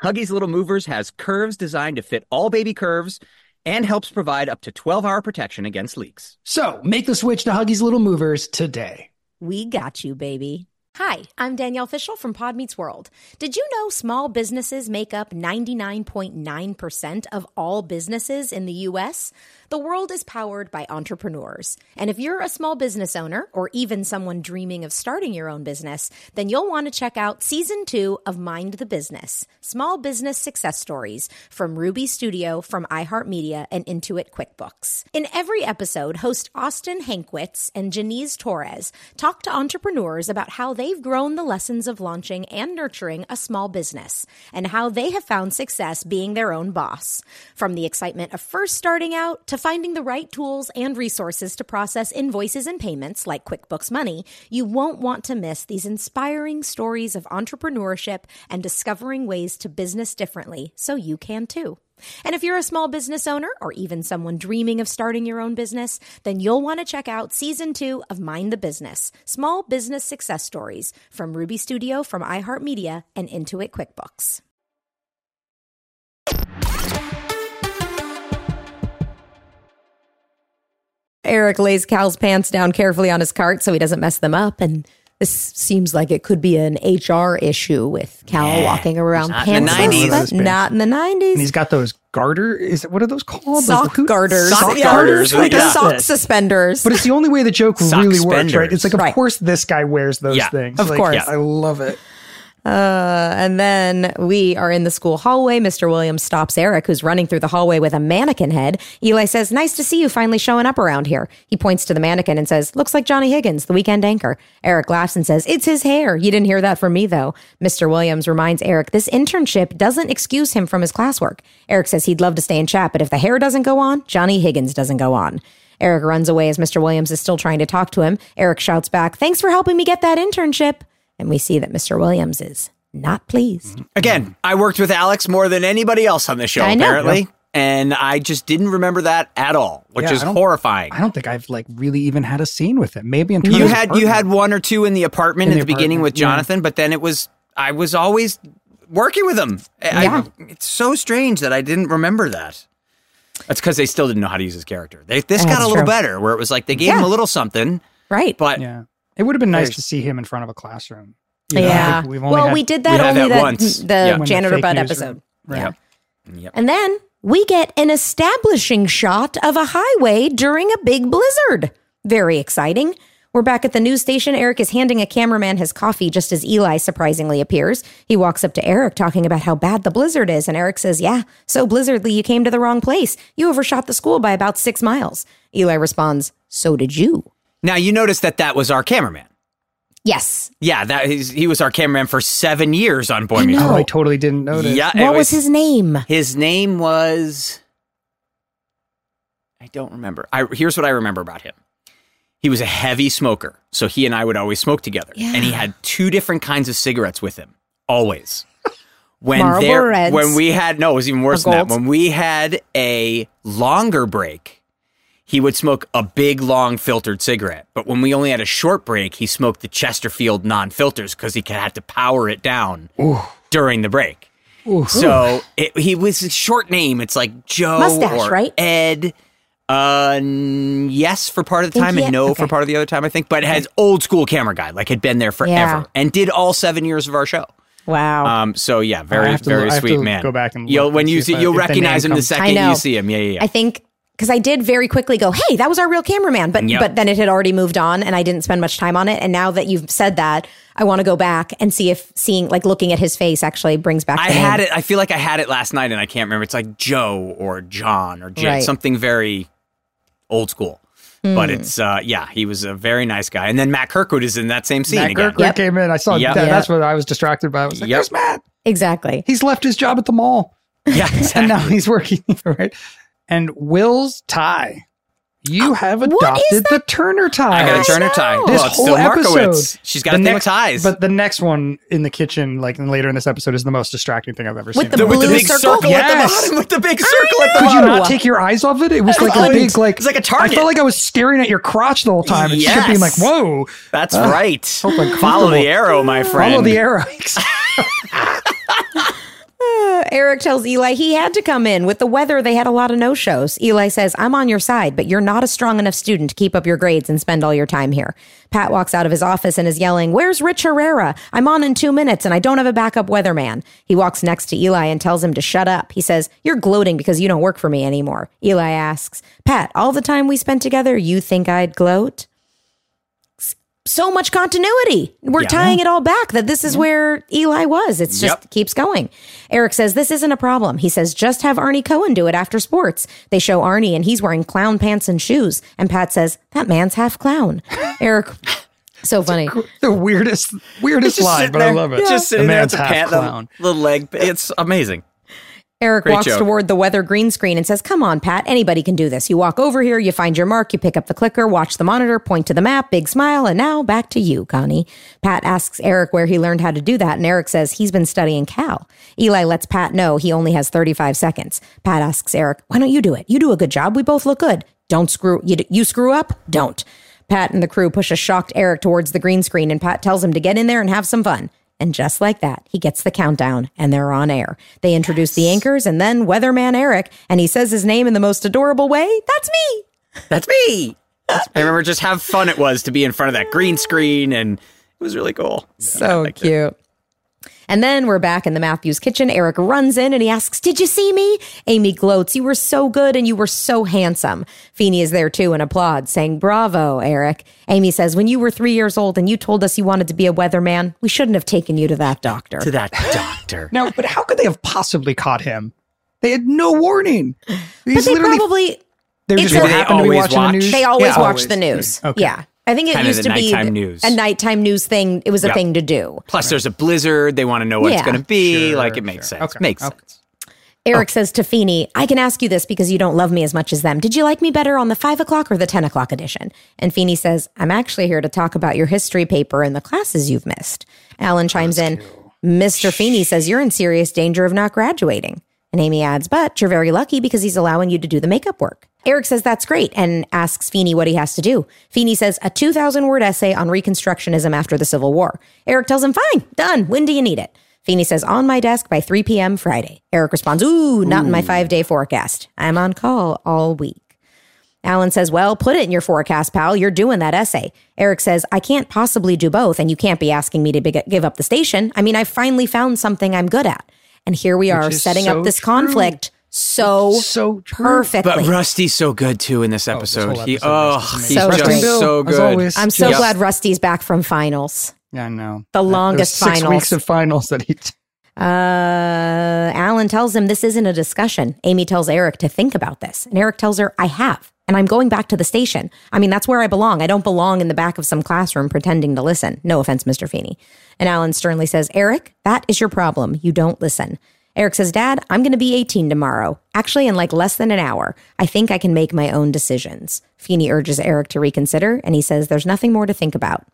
Huggies Little Movers has curves designed to fit all baby curves and helps provide up to 12 hour protection against leaks. So make the switch to Huggies Little Movers today. We got you, baby. Hi, I'm Danielle Fishel from Pod Meets World. Did you know small businesses make up 99.9% of all businesses in the U.S.? The world is powered by entrepreneurs. And if you're a small business owner or even someone dreaming of starting your own business, then you'll want to check out season two of Mind the Business Small Business Success Stories from Ruby Studio, from iHeartMedia, and Intuit QuickBooks. In every episode, host Austin Hankwitz and Janice Torres talk to entrepreneurs about how they've grown the lessons of launching and nurturing a small business and how they have found success being their own boss. From the excitement of first starting out to finding the right tools and resources to process invoices and payments like QuickBooks Money, you won't want to miss these inspiring stories of entrepreneurship and discovering ways to business differently so you can too. And if you're a small business owner or even someone dreaming of starting your own business, then you'll want to check out season two of Mind the Business Small Business Success Stories from Ruby Studio, from iHeartMedia, and Intuit QuickBooks. Eric lays Cal's pants down carefully on his cart so he doesn't mess them up. And this seems like it could be an HR issue with Cal Yeah, walking around not in the pantsless, 90s. but not in the 90s. And he's got those garter. Is it, what are those called? sock Those- garters. Sock Yeah, garters, Like yeah. sock suspenders. But it's the only way the joke Sock really works, right? It's like, of Right. course, this guy wears those Yeah, things. of Like, course. I love it. Uh, and then we are in the school hallway. Mr. Williams stops Eric, who's running through the hallway with a mannequin head. Eli says, Nice to see you finally showing up around here. He points to the mannequin and says, Looks like Johnny Higgins, the weekend anchor. Eric laughs and says, It's his hair. You didn't hear that from me, though. Mr. Williams reminds Eric this internship doesn't excuse him from his classwork. Eric says he'd love to stay and chat, but if the hair doesn't go on, Johnny Higgins doesn't go on. Eric runs away as Mr. Williams is still trying to talk to him. Eric shouts back, Thanks for helping me get that internship. And we see that Mr. Williams is not pleased. Mm-hmm. Again, I worked with Alex more than anybody else on the show, I know. apparently. And I just didn't remember that at all, which Yeah, is I don't- horrifying. I don't think I've like really even had a scene with him. Maybe in You Turner's had you apartment. had one or two in the apartment In at the the beginning apartment, with yeah. Jonathan, but then it was I was always working with him. I- Yeah. it's so strange that I didn't remember that. That's because they still didn't know how to use his character. They, this got That's a little true. better, where it was like they gave Yeah. him a little something, Right. but Yeah, it would have been nice There's- to see him in front of a classroom. You know, yeah. like, we've only well, had- we did that had only that that once. the Yeah. when the janitor fake bud newsroom- episode. Right. Yeah. Yep. And then we get an establishing shot of a highway during a big blizzard. Very exciting. We're back at the news station. Eric is handing a cameraman his coffee just as Eli surprisingly appears. He walks up to Eric talking about how bad the blizzard is. And Eric says, Yeah, so blizzardly you came to the wrong place. You overshot the school by about six miles. Eli responds, So did you. Now you notice that that was our cameraman. Yes. Yeah, that is, he was our cameraman for seven years on Boy I Meets know. Oh, I totally didn't notice. Yeah, What was his name? His name was. I don't remember. I here's what I remember about him. He was a heavy smoker, so he and I would always smoke together. And he had two different kinds of cigarettes with him, always. When Marlboro there, Reds. when we had no, it was even worse than that. When we had a longer break, he would smoke a big, long filtered cigarette. But when we only had a short break, he smoked the Chesterfield non filters because he had to power it down during the break. So it, he was a short name. It's like Joe Mustache, or right? Ed. Uh, n- yes, for part of the time, and had- no for part of the other time. I think, but has old school camera guy, like had been there forever Yeah. and did all seven years of our show. Wow. Um, so yeah, very have to very look- I have sweet to man. go back and you'll when and you see see if I- you'll if recognize name him the comes- I second you see him. Yeah, yeah, yeah. I think because I did very quickly go, "Hey, that was our real cameraman," but Yep. but then it had already moved on, and I didn't spend much time on it. And now that you've said that, I want to go back and see if seeing like looking at his face actually brings back. I the had name. it. I feel like I had it last night, and I can't remember. It's like Joe or John or Jim, Right. something very old school. Hmm. But it's uh, yeah, he was a very nice guy. And then Matt Kirkwood is in that same scene Matt again. Kirkwood Yep. came in. I saw Yep. that. Yep. That's what I was distracted by. I was like, Yep. "There's Matt. exactly. He's left his job at the mall, Yeah, and now he's working right?" And Will's tie. You have what is adopted the Turner tie. I got a to turn her know. tie. This well, it's whole still episode. Markowitz. She's got The a thing next- with ties. But the next one in the kitchen, like later in this episode, is the most distracting thing I've ever seen. the The- with the blue big circle? circle, at the Yes. bottom, with the big circle at the Could you not take your eyes off it? It was like a big, like it's like a I target. I felt like I was staring at your crotch the whole time. and just kept being like, "Whoa, That's Uh, right. Follow the arrow, my friend. follow the arrow." Uh, Eric tells Eli he had to come in. With the weather, they had a lot of no shows. Eli says, I'm on your side, but you're not a strong enough student to keep up your grades and spend all your time here. Pat walks out of his office and is yelling, Where's Rich Herrera? I'm on in two minutes and I don't have a backup weatherman. He walks next to Eli and tells him to shut up. He says, You're gloating because you don't work for me anymore. Eli asks, Pat, all the time we spent together, you think I'd gloat? So much continuity. We're Yeah. tying it all back that this is where Eli was. It's just Yep. keeps going. Eric says this isn't a problem. He says just have Arnie Cohen do it after sports. They show Arnie and he's wearing clown pants and shoes. And Pat says that man's half clown. Eric, so funny. The weirdest, weirdest line, but there, I love it. Just The sitting there man's to half pat clown. the little leg. It's amazing. Eric Great walks joke. toward the weather green screen and says, Come on, Pat, anybody can do this. You walk over here, you find your mark, you pick up the clicker, watch the monitor, point to the map, big smile, and now back to you, Connie. Pat asks Eric where he learned how to do that, and Eric says he's been studying Cal. Eli lets Pat know he only has 35 seconds. Pat asks Eric, Why don't you do it? You do a good job. We both look good. Don't screw, you, you screw up? Don't. Pat and the crew push a shocked Eric towards the green screen, and Pat tells him to get in there and have some fun. And just like that, he gets the countdown and they're on air. They introduce the anchors and then Weatherman Eric, and he says his name in the most adorable way. That's me. That's me. I remember just how fun it was to be in front of that green screen, and it was really cool. So cute. it. Cute. And then we're back in the Matthews kitchen. Eric runs in and he asks, Did you see me? Amy gloats, You were so good and you were so handsome. Feeney is there too and applauds, saying, Bravo, Eric. Amy says, When you were three years old and you told us you wanted to be a weatherman, we shouldn't have taken you to that doctor. To that doctor. Now, but how could they have possibly caught him? They had no warning. but they probably they it's just a- what They happened to always watch? the news. They always Yeah, watch always. the news. Okay. Yeah. I think it Kinda used the to be news. a nighttime news thing. It was a Yeah. thing to do. Plus, there's a blizzard. They want to know what it's going to be. Sure, like, it makes sure. sense. Okay, Makes okay. sense. Eric says to Feeney, I can ask you this because you don't love me as much as them. Did you like me better on the five o'clock or the 10 o'clock edition? And Feeney says, I'm actually here to talk about your history paper and the classes you've missed. Alan chimes in, Mr. Feeney says you're in serious danger of not graduating. And Amy adds, but you're very lucky because he's allowing you to do the makeup work. Eric says that's great and asks Feeney what he has to do. Feeney says a 2,000 word essay on Reconstructionism after the Civil War. Eric tells him, fine, done. When do you need it? Feeney says, on my desk by 3 p.m. Friday. Eric responds, ooh, not in my five day forecast. I'm on call all week. Alan says, Well, put it in your forecast, pal. You're doing that essay. Eric says, I can't possibly do both, and you can't be asking me to big- give up the station. I mean, I finally found something I'm good at. And here we are setting so up this true. conflict so, So true. perfectly. But Rusty's so good too in this episode. whole he, episode, oh, he's. So just great. so good. I'm so Yep. glad Rusty's back from finals. Yeah, I know. The There longest six finals. weeks of finals that he. T- Uh, Alan tells him this isn't a discussion. Amy tells Eric to think about this. And Eric tells her, I have. And I'm going back to the station. I mean, that's where I belong. I don't belong in the back of some classroom pretending to listen. No offense, Mr. Feeney. And Alan sternly says, Eric, that is your problem. You don't listen. Eric says, Dad, I'm going to be 18 tomorrow. Actually, in like less than an hour. I think I can make my own decisions. Feeney urges Eric to reconsider, and he says, There's nothing more to think about.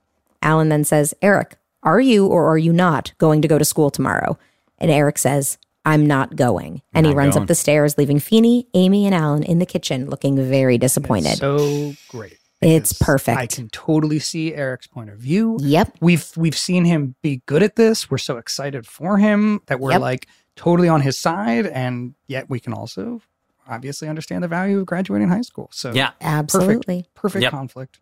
Alan then says, Eric, are you or are you not going to go to school tomorrow? And Eric says, I'm not going. And he runs going. up the stairs, leaving Feeney, Amy, and Alan in the kitchen looking very disappointed. so great. It's perfect. I can totally see Eric's point of view. Yep. We've we've seen him be good at this. We're so excited for him that we're Yep. like totally on his side, and yet we can also obviously understand the value of graduating high school. So Yeah. Absolutely. perfect Yep. conflict.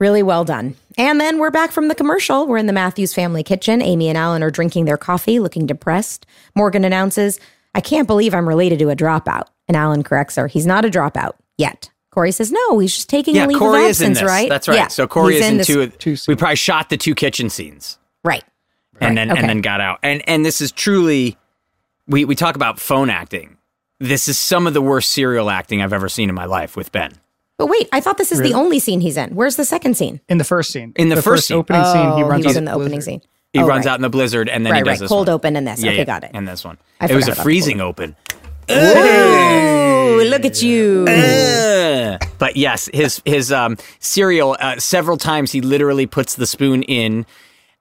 Really well done. And then we're back from the commercial. We're in the Matthews family kitchen. Amy and Alan are drinking their coffee, looking depressed. Morgan announces, I can't believe I'm related to a dropout. And Alan corrects her. He's not a dropout yet. Corey says, no, he's just taking Yeah, a leave Corey of is in absence, this. right? That's right. Yeah, so Corey he's is in, this- two. two we probably shot the two kitchen scenes Right. And then okay. and then got out. And and this is truly, we we talk about phone acting. This is some of the worst cereal acting I've ever seen in my life with Ben. But wait, I thought this is the only scene he's in. Where's the second scene? In the first scene, In the first scene. opening scene, he Oh, runs was out in the of opening scene. He Oh, runs right. out in the blizzard and then Right, he does right. this Cold one. open in this. Yeah, okay, yeah, got it. And this one. I it was a freezing open. Oh, look at you. Ugh. but yes, his his um, cereal. Uh, several times he literally puts the spoon in,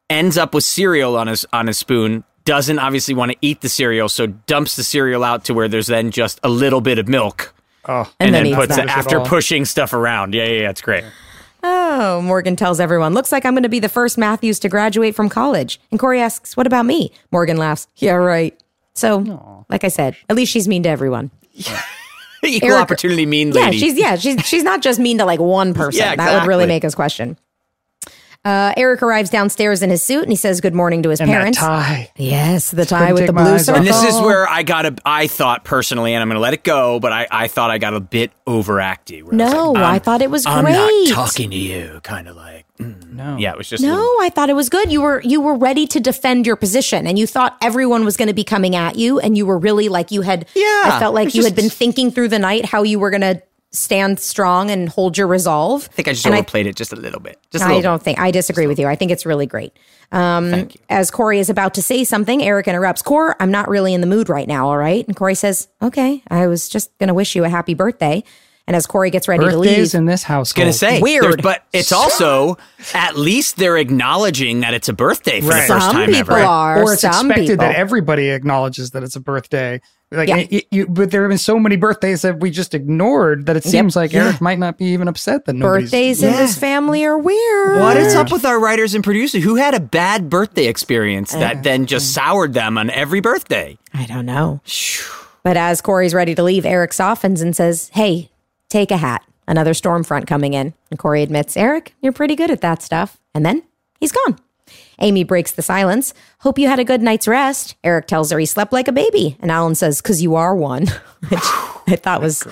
ends up with cereal on his on his spoon. Doesn't obviously want to eat the cereal, so dumps the cereal out to where there's then just a little bit of milk, Oh, And and, then then, puts that. it after pushing stuff around. Yeah, yeah, yeah, it's great. Oh, Morgan tells everyone, looks like I'm going to be the first Matthews to graduate from college. And Corey asks, what about me? Morgan laughs, yeah, right. So, like I said, at least she's mean to everyone. Equal Eric- opportunity mean lady. Yeah, she's yeah, she's she's not just mean to like one person. Yeah, That would really make us question. Uh, Eric arrives downstairs in his suit and he says good morning to his And that parents. tie. Yes, the tie couldn't with take the my blue eyes off circle. and this is where I got a. I thought personally, and I'm going to let it go, but I, I thought I got a bit overacty. where I was No, like, I I'm- thought it was I'm great. not talking to you, kind of like. mm. No. Yeah, it was just. a No, little- I thought it was good. You were you were ready to defend your position, and you thought everyone was going to be coming at you, and you were really like you had. Yeah, I felt like it's you had just- been thinking through the night how you were going to stand strong and hold your resolve. I think I just And overplayed it just a little bit. Just a I don't think I disagree with you. I think it's really great. Um, As Corey is about to say something, Eric interrupts. Core, I'm not really in the mood right now. All right, and Corey says, "Okay, I was just going to wish you a happy birthday." And as Corey gets ready to leave, Birthdays in this house. Gonna say Weird. but it's also at least they're acknowledging that it's a birthday for Right. the first some time people ever. are, or it's some expected people. that everybody acknowledges that it's a birthday. Like, Yeah. it- you, but there have been so many birthdays that we just ignored that it seems like Eric might not be even upset that nobody's. birthdays in this family are weird. What is up with our writers and producers who had a bad birthday experience that uh, then just soured them on every birthday? I don't know. But as Corey's ready to leave, Eric softens and says, Hey, take a hat. Another storm front coming in. And Corey admits, Eric, you're pretty good at that stuff. And then he's gone. Amy breaks the silence. Hope you had a good night's rest. Eric tells her he slept like a baby. And Alan says, Because you are one, which I thought was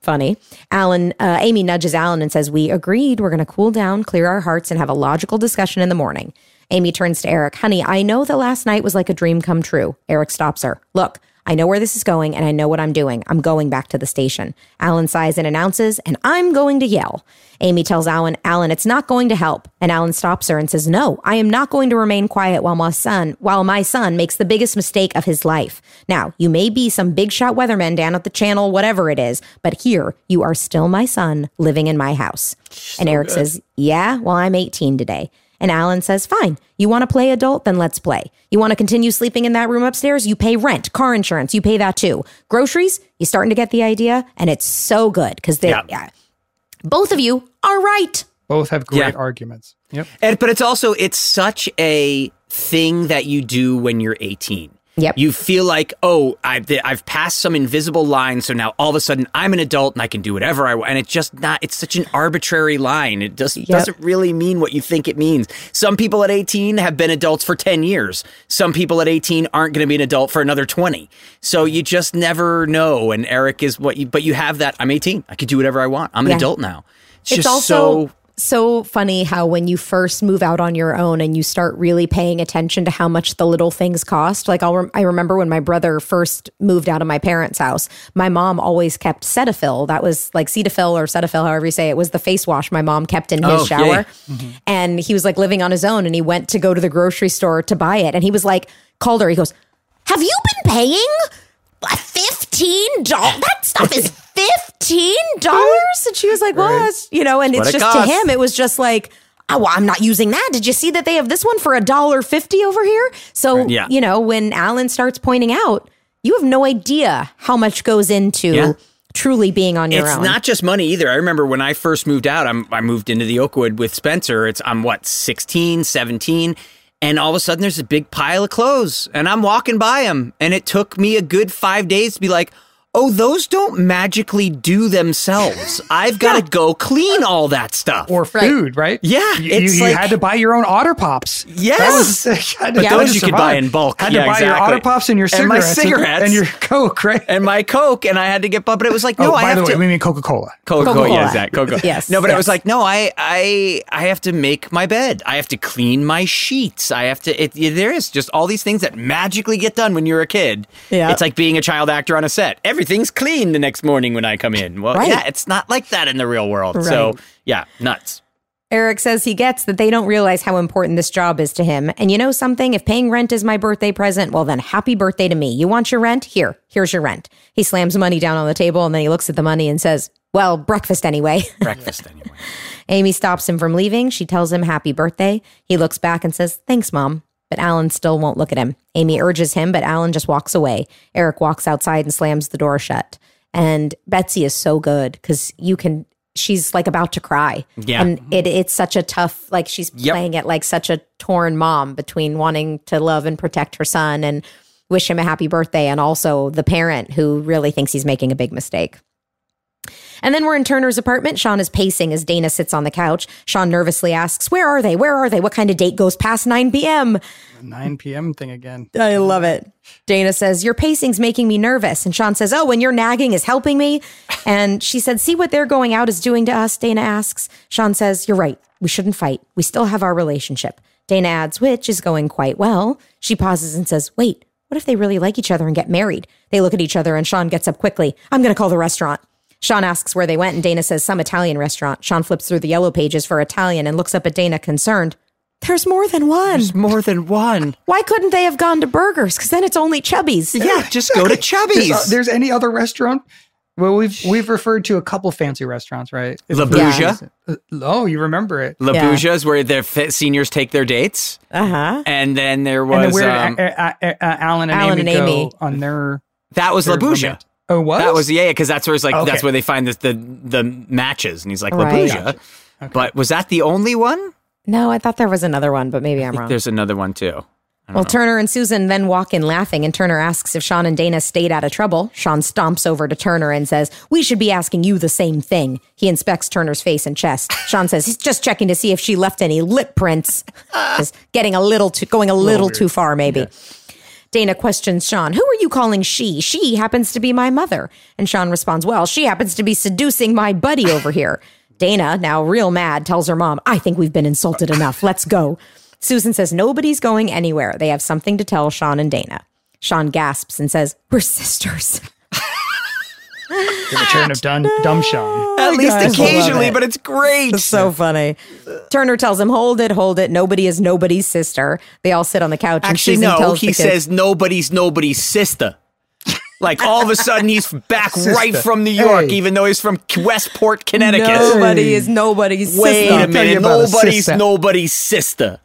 funny. Alan, uh, Amy nudges Alan and says, We agreed we're going to cool down, clear our hearts, and have a logical discussion in the morning. Amy turns to Eric, Honey, I know that last night was like a dream come true. Eric stops her. Look, I know where this is going and I know what I'm doing. I'm going back to the station. Alan sighs and announces, and I'm going to yell. Amy tells Alan, Alan, it's not going to help. And Alan stops her and says, No, I am not going to remain quiet while my son, while my son makes the biggest mistake of his life. Now, you may be some big shot weatherman down at the channel, whatever it is, but here you are still my son living in my house. and Eric says, Yeah, well, I'm 18 today. And Alan says, Fine. You want to play adult? Then let's play. You want to continue sleeping in that room upstairs? You pay rent, car insurance, you pay that too. Groceries? You starting to get the idea? And it's so good because they, Yeah. yeah. both of you are right. Both have great Yeah. arguments. Yep. And, but it's also it's such a thing that you do when you're 18. Yep. You feel like, oh, I've, I've passed some invisible line, so now all of a sudden I'm an adult and I can do whatever I want. And it's just not, it's such an arbitrary line. It just doesn't really mean what you think it means. Some people at 18 have been adults for 10 years. Some people at 18 aren't going to be an adult for another 20. So you just never know. And Eric is what you, but you have that, I'm 18. I can do whatever I want. I'm an Yeah. adult now. It's, it's just also so so funny how when you first move out on your own and you start really paying attention to how much the little things cost like I'll rem- I remember when my brother first moved out of my parents house my mom always kept Cetaphil that was like Cetaphil or Cetaphil however you say it was the face wash my mom kept in his Oh, shower yay. Mm-hmm. and he was like living on his own and he went to go to the grocery store to buy it and he was like called her he goes have you been paying fifteen dollars? That stuff is dollars. And she was like, "Well, it's, you know," and it's it just to him, it was just like. Oh, well, I'm not using that. Did you see that they have this one for a dollar fifty over here? So, Yeah. you know, when Alan starts pointing out, you have no idea how much goes into Yeah. truly being on your it's own. It's not just money either. I remember when I first moved out, I'm, I moved into the Oakwood with Spencer. It's I'm what 16, 17, and all of a sudden there's a big pile of clothes, and I'm walking by them, and it took me a good five days to be like. Oh, those don't magically do themselves. I've got to go clean all that stuff. Or food, right? Yeah, You, you- it's you like- had to buy your own Otter Pops. Yes. That was, had to- Yeah. Those you could buy in bulk. Had Yeah, to buy your. Otter Pops and your And my cigarettes. cigarettes. And your Coke, right? and my Coke, and I had to get, but it was like, no, oh, I by have the way, to. we mean Coca Cola. Coca Cola, Coca-Cola. yes, that Coca. Cola, yes, No, but it was like, no, I, I, I have to make my bed. I have to clean my sheets. I have to. It, there is just all these things that magically get done when you're a kid. Yeah. it's like being a child actor on a set. Everything's clean the next morning when I come in. Well, Right. yeah, it's not like that in the real world. So, yeah, nuts. Eric says he gets that they don't realize how important this job is to him. And you know something? If paying rent is my birthday present, well, then happy birthday to me. You want your rent? Here, here's your rent. He slams money down on the table and then he looks at the money and says, Well, breakfast anyway. Breakfast anyway. Amy stops him from leaving. She tells him happy birthday. He looks back and says, Thanks, mom. But Alan still won't look at him. Amy urges him, but Alan just walks away. Eric walks outside and slams the door shut. And Betsy is so good because you can, she's like about to cry. Yeah. And it, it's such a tough, like she's Yep. playing it like such a torn mom between wanting to love and protect her son and wish him a happy birthday, and also the parent who really thinks he's making a big mistake. And then we're in Turner's apartment. Shawn is pacing as Dana sits on the couch. Shawn nervously asks, Where are they? Where are they? What kind of date goes past 9 p.m.? 9 p.m. thing again. I love it. Dana says, Your pacing's making me nervous. And Shawn says, Oh, when your nagging is helping me. And she said, See what they're going out is doing to us? Dana asks. Shawn says, You're right. We shouldn't fight. We still have our relationship. Dana adds, Which is going quite well. She pauses and says, Wait, what if they really like each other and get married? They look at each other and Shawn gets up quickly. I'm going to call the restaurant. Shawn asks where they went, and Dana says some Italian restaurant. Shawn flips through the yellow pages for Italian and looks up at Dana concerned. There's more than one. There's more than one. Why couldn't they have gone to Burgers? Because then it's only Chubby's. Yeah, just go to There's, Chubby's. there's any other restaurant? Well, we've we've referred to a couple fancy restaurants, right? La Yeah. Bougia. Uh, Oh, you remember it? La Yeah. Bougia is where the fi- seniors take their dates. Uh huh. And then there And then was, where did um, A- A- A- A- Alan and Alan Amy and go Amy. on their that was La their Bougia. romance- Oh, what? That was yeah, because that's where it's like Okay. that's where they find the the, the matches, and he's like La Right. Bougia. But was that the only one? No, I thought there was another one, but maybe I'm wrong. There's another one too. Well, Turner and Susan then walk in laughing, and Turner asks if Shawn and Dana stayed out of trouble. Shawn stomps over to Turner and says, We should be asking you the same thing. He inspects Turner's face and chest. Shawn says he's just checking to see if she left any lip prints. Just getting a little too, going a little too far, maybe. Dana questions Shawn, Who are you calling she? She happens to be my mother. And Shawn responds, Well, she happens to be seducing my buddy over here. Dana, now real mad, tells her mom, I think we've been insulted enough. Let's go. Susan says nobody's going anywhere. They have something to tell Shawn and Dana. Shawn gasps and says, We're sisters. the return of Dun- Dumb Shawn. Oh At least guys occasionally, it. but it's great. It's so funny. Turner tells him, Hold it, hold it. Nobody is nobody's sister. They all sit on the couch. and Actually, Susan no. tells He says nobody's nobody's sister. Like all of a sudden he's back right from New York, Hey. even though he's from Westport, Connecticut. Nobody is nobody's Wait sister. a minute, about a nobody's sister. nobody's sister.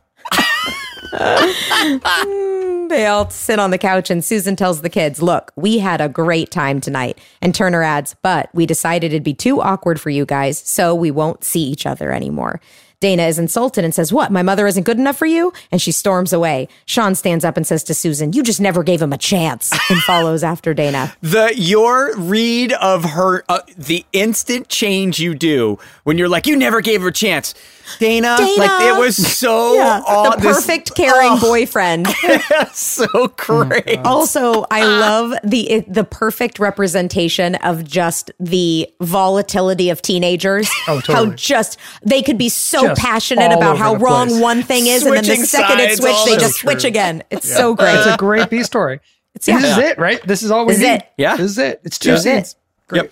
They all sit on the couch, and Susan tells the kids, Look, we had a great time tonight. And Turner adds, But we decided it'd be too awkward for you guys, so we won't see each other anymore. Dana is insulted and says, What? My mother isn't good enough for you? And she storms away. Shawn stands up and says to Susan, You just never gave him a chance, and follows after Dana. The your read of her, uh, the instant change you do when you're like, you never gave her a chance, Dana. Dana! Like it was so aw- the this- perfect caring oh, boyfriend. so oh great. Also, I love the the perfect representation of just the volatility of teenagers. Oh, totally. How just they could be so Just passionate about how wrong place. one thing is, and then the Switching second it sides switch, they just So switch true. again. It's so great. It's a great B story. It's- This is it, right? This is all we This is need. it. Yeah. This is it. It's two This is scenes. Great. Yep.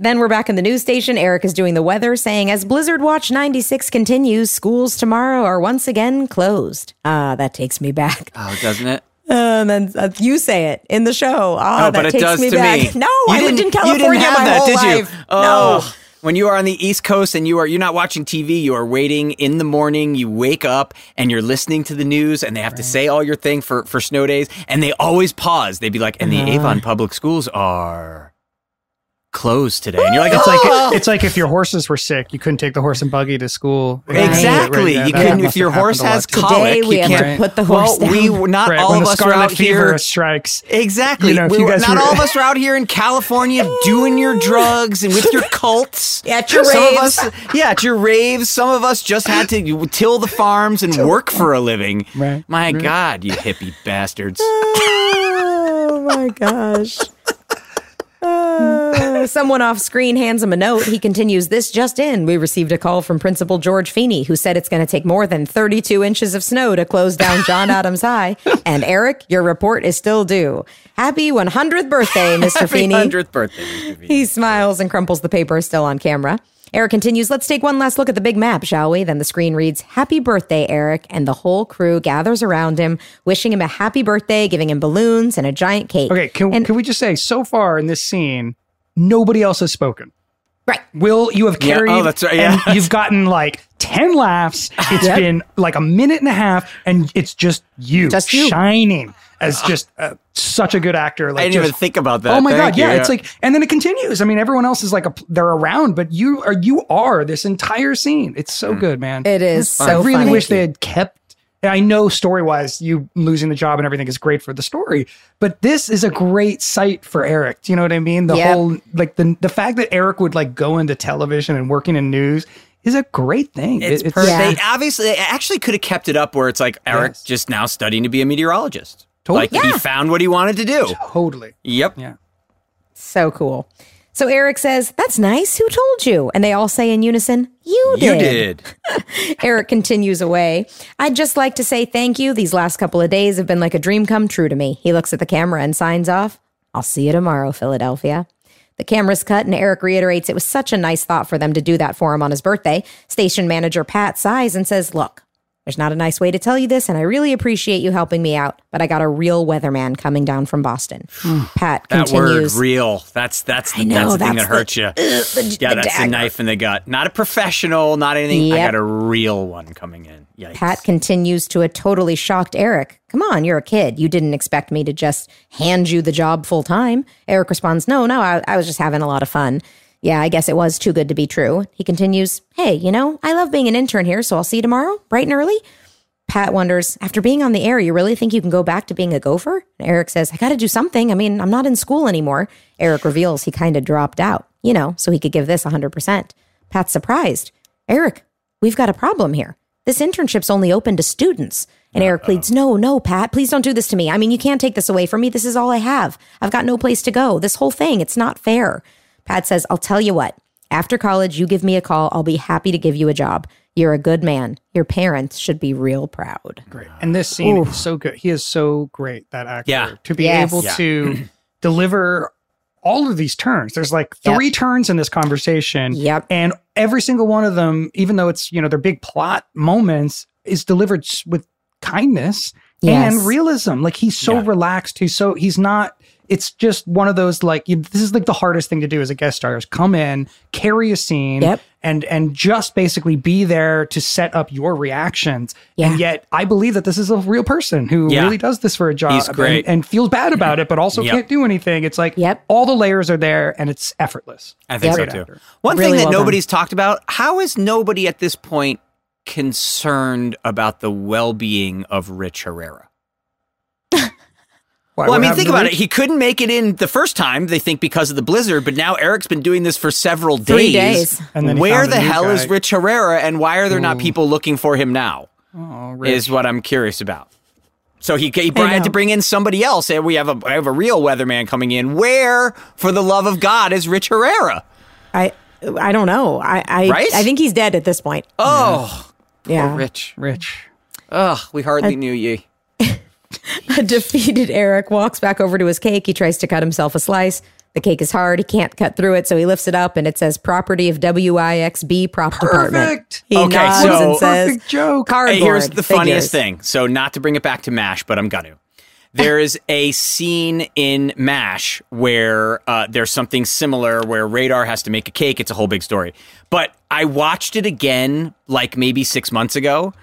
Then we're back in the news station. Eric is doing the weather, saying, as Blizzard Watch 96 continues, schools tomorrow are once again closed. Ah, that takes me back. Oh, doesn't it? and then uh, you say it in the show. Ah, Oh, that but it takes does me to back. me. No, You I lived in you California didn't have my that, whole did you? life. Oh. No. When you are on the East Coast and you are you're not watching TV, you are waiting in the morning. You wake up and you're listening to the news, and they have to say all your thing for for snow days, and they always pause. They'd be like, "And the Uh-huh. Avon Public Schools are closed today," and you're like, It's like it's like if your horses were sick, you couldn't take the horse and buggy to school. Exactly. Right, you that couldn't if your horse has colic. Today we you have can't. to put the horse well, down. we not Right, all when of us are scarlet out fever here. strikes. Exactly. You know, we you guys not were- all of us are out here in California doing your drugs and with your cults. At your Some raves. of us, yeah, at your raves. Some of us just had to till the farms and work for a living. Right. My God, you hippie bastards. Oh my gosh. Uh, someone off screen hands him a note. He continues, This just in. We received a call from Principal George Feeney, who said it's going to take more than 32 inches of snow to close down John Adams High. And Eric, your report is still due. Happy 100th birthday, Mr. Happy Feeney. hundredth birthday, Mr. Feeney. He smiles and crumples the paper still on camera. Eric continues, Let's take one last look at the big map, shall we? Then the screen reads, Happy birthday, Eric. And the whole crew gathers around him, wishing him a happy birthday, giving him balloons and a giant cake. Okay, can, And- can we just say so far in this scene, nobody else has spoken. Right. Will, you have Yeah, oh, carried, oh, that's right, yeah. and you've gotten like 10 laughs. It's Yep. been like a minute and a half, and it's just you, Just you. shining as just uh, such a good actor. Like I didn't just, even think about that. Oh my Thank god, you, yeah, it's like, and then it continues. I mean, everyone else is like a, they're around, but you are you are this entire scene. It's so good, man. It is I really funny. wish they had kept I know story wise, you losing the job and everything is great for the story, but this is a great site for Eric. Do you know what I mean? The Yep. whole like the the fact that Eric would like go into television and working in news is a great thing. It's, It- perfect. Yeah. They obviously they actually could have kept it up where it's like Eric Yes. just now studying to be a meteorologist. Totally. Like he found what he wanted to do. totally. Yep. Yeah. So cool. So Eric says, That's nice. Who told you? And they all say in unison, You did. You did. did. Eric continues away. I'd just like to say thank you. These last couple of days have been like a dream come true to me. He looks at the camera and signs off. I'll see you tomorrow, Philadelphia. The camera's cut, and Eric reiterates it was such a nice thought for them to do that for him on his birthday. Station manager Pat sighs and says, Look, there's not a nice way to tell you this, and I really appreciate you helping me out, but I got a real weatherman coming down from Boston. Pat That continues. word real. That's that's the, know, that's the thing that that's the- hurts you. the- yeah, that's the knife in the gut. Not a professional, not anything. I got a real one coming in. Yikes. Pat continues to a totally shocked Eric. Come on, you're a kid. You didn't expect me to just hand you the job full time. Eric responds, No, no, I, I was just having a lot of fun. Yeah, I guess it was too good to be true. He continues, Hey, you know, I love being an intern here, so I'll see you tomorrow, bright and early. Pat wonders, After being on the air, you really think you can go back to being a gopher? And Eric says, I got to do something. I mean, I'm not in school anymore. Eric reveals he kind of dropped out, you know, so he could give this 100%. Pat's surprised. Eric, we've got a problem here. This internship's only open to students. And Eric pleads, No, no, Pat, please don't do this to me. I mean, you can't take this away from me. This is all I have. I've got no place to go. This whole thing, it's not fair. Pat says, I'll tell you what. After college, you give me a call. I'll be happy to give you a job. You're a good man. Your parents should be real proud. Great. And this scene is so good. He is so great, that actor. Yeah. To be Yes. able Yeah. to deliver all of these turns. There's like three Yep. turns in this conversation. Yep. And every single one of them, even though it's, you know, they're big plot moments, is delivered with kindness Yes. and realism. Like he's so Yeah. relaxed. He's so he's not it's just one of those like you, this is like the hardest thing to do as a guest star is come in, carry a scene, Yep. and and just basically be there to set up your reactions. Yeah. And yet, I believe that this is a real person who Yeah. really does this for a job. He's great. And, and feels bad about it, but also Yep. can't do anything. It's like Yep. all the layers are there, and it's effortless. I think Yep. so too. Actor. One Really thing that well done. nobody's talked about: how is nobody at this point concerned about the well-being of Rich Herrera? Why, Well, I mean, think about Rich? it. He couldn't make it in the first time. They think because of the blizzard, but now Eric's been doing this for several Three days. days. And then Where the hell guy. is Rich Herrera, and why are there not people looking for him now? Oh, Rich. Is what I'm curious about. So he, he I had to bring in somebody else, and we have a I have a real weatherman coming in. Where, for the love of God, is Rich Herrera? I I don't know. I I, Right? I think he's dead at this point. Oh, Yeah. poor Rich. Rich. Ugh, we hardly knew ye. A defeated Eric walks back over to his cake. He tries to cut himself a slice. The cake is hard. He can't cut through it, so he lifts it up and it says property of WIXB prop department. Perfect. He Okay, nods so- and says Perfect joke. cardboard. Hey, here's the funniest figures. thing. So, not to bring it back to MASH, but I'm gonna. There is a scene in MASH where uh, there's something similar where Radar has to make a cake. It's a whole big story. But I watched it again, like maybe six months ago,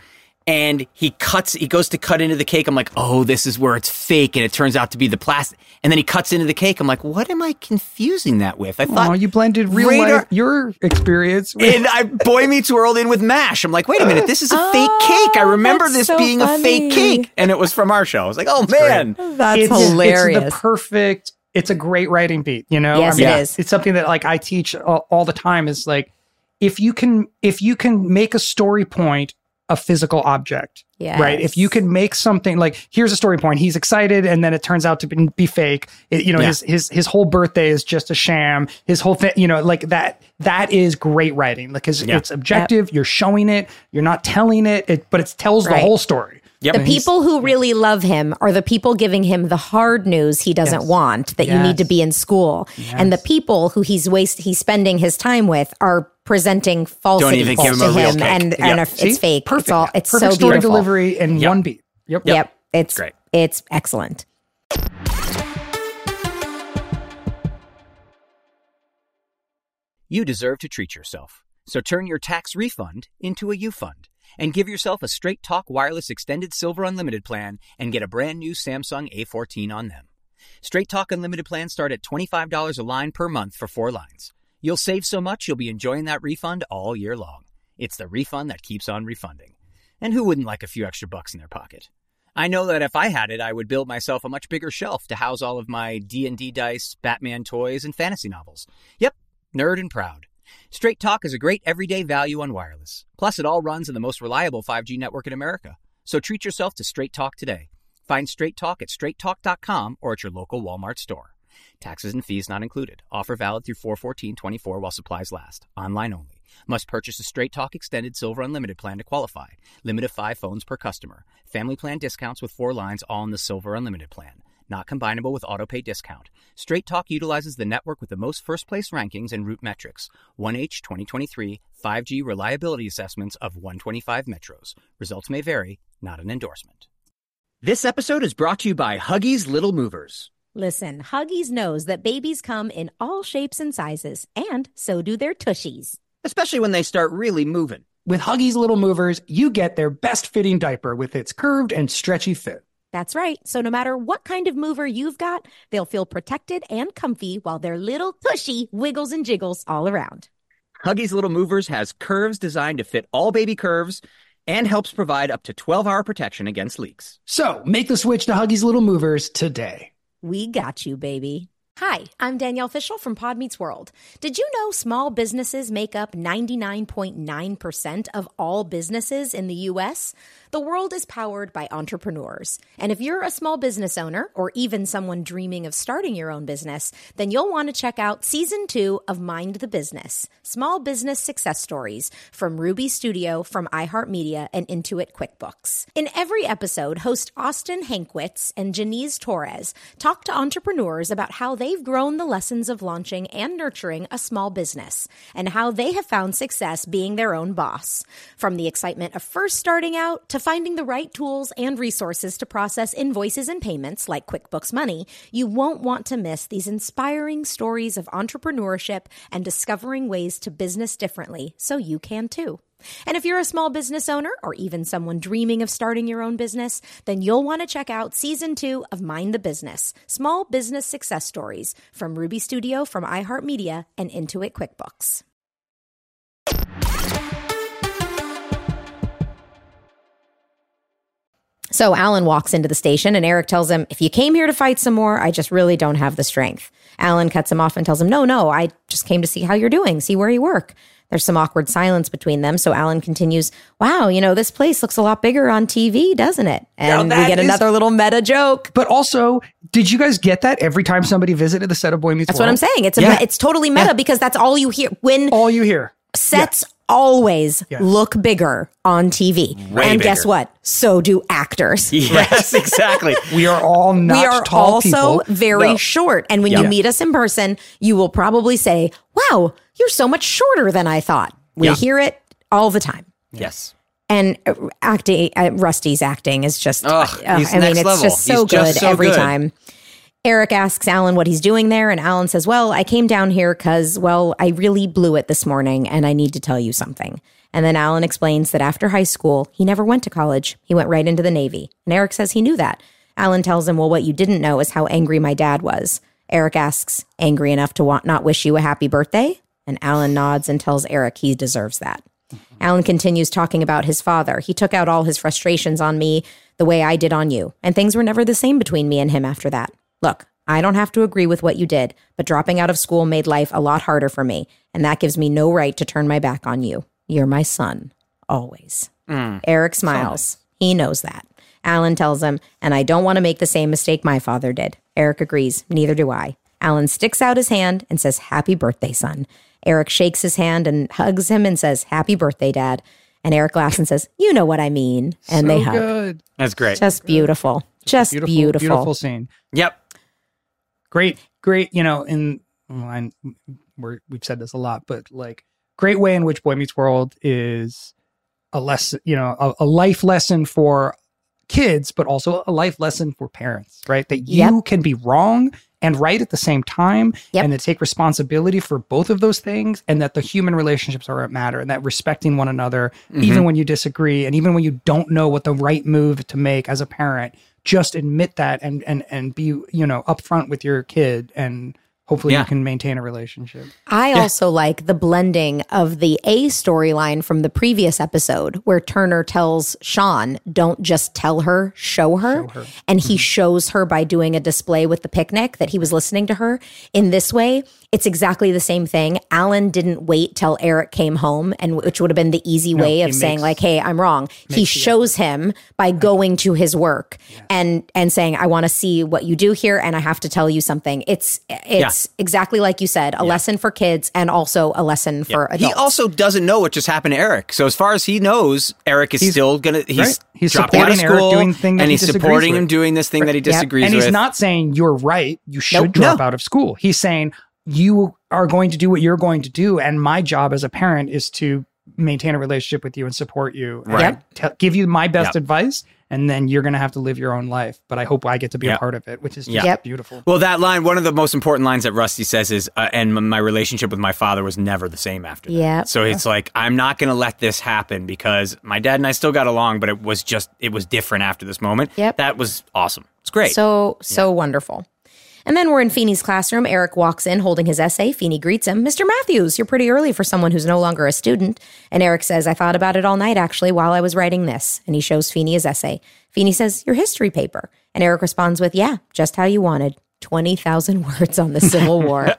and he cuts, he goes to cut into the cake. I'm like, oh, this is where it's fake, and it turns out to be the plastic. And then he cuts into the cake. I'm like, what am I confusing that with? I thought Oh, you blended real Radar- life, your experience. with- and I Boy Meets World in with Mash. I'm like, wait a minute, this is a fake oh, cake. I remember Oh, this so being a fake cake, and it was from our show. I was like, oh man, That's it's, hilarious. It's the perfect. It's a great writing beat. You know, Yes, I mean, it is. It's something that like I teach all, all the time. Is like if you can if you can make a story point a physical object. Right. If you can make something like here's a story point, he's excited, and then it turns out to be, be fake. It, you know, Yeah. his his his whole birthday is just a sham. His whole thing, you know, like that. That is great writing because Yeah. it's objective. You're showing it. You're not telling it. It, but it tells the whole story. Yep. The people who really love him are the people giving him the hard news he doesn't Yes. want that you need to be in school. And the people who he's waste he's spending his time with are presenting falsity even give him to a real him cake. and, Yep. and if it's fake. Perfect. It's all it's Perfect so story beautiful. delivery in Yep. one beat. Yep. Yep. It's Great. It's excellent. You deserve to treat yourself. So turn your tax refund into a U fund and give yourself a straight talk wireless extended silver unlimited plan and get a brand new Samsung A14 on them. Straight talk unlimited plans start at $25 a line per month for four lines. You'll save so much you'll be enjoying that refund all year long. It's the refund that keeps on refunding. And who wouldn't like a few extra bucks in their pocket? I know that if I had it, I would build myself a much bigger shelf to house all of my D&D dice, Batman toys, and fantasy novels. Yep, nerd and proud. Straight Talk is a great everyday value on wireless. Plus, it all runs on the most reliable 5G network in America. So treat yourself to Straight Talk today. Find Straight Talk at straighttalk.com or at your local Walmart store. Taxes and fees not included. Offer valid through 41424 while supplies last. Online only. Must purchase a Straight Talk Extended Silver Unlimited plan to qualify. Limit of 5 phones per customer. Family plan discounts with 4 lines all in the Silver Unlimited plan. Not combinable with autopay discount. Straight Talk utilizes the network with the most first place rankings and RootMetrics. 1H 2023 5G reliability assessments of 125 metros. Results may vary, not an endorsement. This episode is brought to you by Huggies Little Movers. Listen, Huggies knows that babies come in all shapes and sizes, and so do their tushies. especially when they start really moving. With Huggies Little Movers, you get their best fitting diaper with its curved and stretchy fit. That's right. So no matter what kind of mover you've got, they'll feel protected and comfy while their little tushy wiggles and jiggles all around. Huggies Little Movers has curves designed to fit all baby curves and helps provide up to 12 hour protection against leaks. So make the switch to Huggies Little Movers today. We got you, baby. Hi, I'm Danielle Fishel from Pod Meets World. Did you know small businesses make up 99.9% of all businesses in the U.S.? The world is powered by entrepreneurs. And if you're a small business owner or even someone dreaming of starting your own business, then you'll want to check out season two of Mind the Business Small Business Success Stories from Ruby Studio, from iHeartMedia, and Intuit QuickBooks. In every episode, host Austin Hankwitz and Janice Torres talk to entrepreneurs about how they've grown the lessons of launching and nurturing a small business and how they have found success being their own boss. From the excitement of first starting out to finding the right tools and resources to process invoices and payments like QuickBooks Money, you won't want to miss these inspiring stories of entrepreneurship and discovering ways to business differently so you can too. And if you're a small business owner or even someone dreaming of starting your own business, then you'll want to check out season two of Mind the Business Small Business Success Stories from Ruby Studio, from iHeartMedia, and Intuit QuickBooks. So Alan walks into the station and Eric tells him, If you came here to fight some more, I just really don't have the strength. Alan cuts him off and tells him, No, no, I just came to see how you're doing, see where you work. There's some awkward silence between them. So Alan continues, Wow, you know, this place looks a lot bigger on TV, doesn't it? And we get is- another little meta joke. But also, did you guys get that every time somebody visited the set of Boy Meets That's what I'm saying. It's a Yeah. it's totally meta Yeah. because that's all you hear when All you hear. sets always Yes. look bigger on TV. Way and guess what? So do actors. Yes, exactly. We are all not we are tall also people. very No. short. And when you meet us in person, you will probably say, Wow, you're so much shorter than I thought. We Yeah. hear it all the time. yes. And uh, acting, uh, Rusty's acting is just, Ugh, uh, I mean, it's level. just so He's just good so every good. time. Eric asks Alan what he's doing there, and Alan says, Well, I came down here because, well, I really blew it this morning and I need to tell you something. And then Alan explains that after high school, he never went to college. He went right into the Navy. And Eric says he knew that. Alan tells him, Well, what you didn't know is how angry my dad was. Eric asks, Angry enough to want not wish you a happy birthday? And Alan nods and tells Eric he deserves that. Alan continues talking about his father. He took out all his frustrations on me the way I did on you, and things were never the same between me and him after that. Look, I don't have to agree with what you did, but dropping out of school made life a lot harder for me, and that gives me no right to turn my back on you. You're my son, always. Mm. Eric smiles. He knows that. Alan tells him, and I don't want to make the same mistake my father did. Eric agrees. Neither do I. Alan sticks out his hand and says, Happy birthday, son. Eric shakes his hand and hugs him and says, Happy birthday, dad. And Eric laughs and says, You know what I mean. And they So hug. good. That's great. Just beautiful. Just Beautiful, beautiful. beautiful scene. Yep. Great great you know in well, we're, we've said this a lot but like great way in which boy meets world is a lesson you know a, a life lesson for kids but also a life lesson for parents right that you Yep. can be wrong and right at the same time Yep. and to take responsibility for both of those things and that the human relationships are what matter and that respecting one another mm-hmm. even when you disagree and even when you don't know what the right move to make as a parent just admit that and and and be you know upfront with your kid and hopefully Yeah. you can maintain a relationship. I also like the blending of the A storyline from the previous episode where Turner tells Shawn, don't just tell her, show her. And he mm-hmm. shows her by doing a display with the picnic that he was listening to her. In this way, it's exactly the same thing. Alan didn't wait till Eric came home, and which would have been the easy way of he saying, makes- like, hey, I'm wrong. He shows him by going to his work and and saying, I want to see what you do here, and I have to tell you something. It's it's exactly like you said, a lesson for kids and also a lesson for adults. He also doesn't know what just happened to Eric. So as far as he knows, Eric is still gonna he's, right. He's dropping out of supporting Eric school doing thing and he he's disagrees supporting with. him doing this thing that he disagrees with. and he's not saying you're right. You should Nope. drop No. out of school. He's saying you are going to do what you're going to do, and my job as a parent is to maintain a relationship with you and support you, and Right. te- give you my best Yep. advice, and then you're going to have to live your own life. But I hope I get to be Yep. a part of it, which is just Yep. Yep. beautiful. Well, that line, one of the most important lines that Rusty says is, uh, and my relationship with my father was never the same after that. Yep. So it's like, I'm not going to let this happen because my dad and I still got along, but it was just, it was different after this moment. Yep. That was awesome. It's great. So, so wonderful. And then we're in Feeney's classroom. Eric walks in holding his essay. Feeney greets him. Mr. Matthews, you're pretty early for someone who's no longer a student. And Eric says, I thought about it all night, actually, while I was writing this. And he shows Feeney his essay. Feeney says, Your history paper. And Eric responds with, Yeah, just how you wanted. 20,000 words on the Civil War.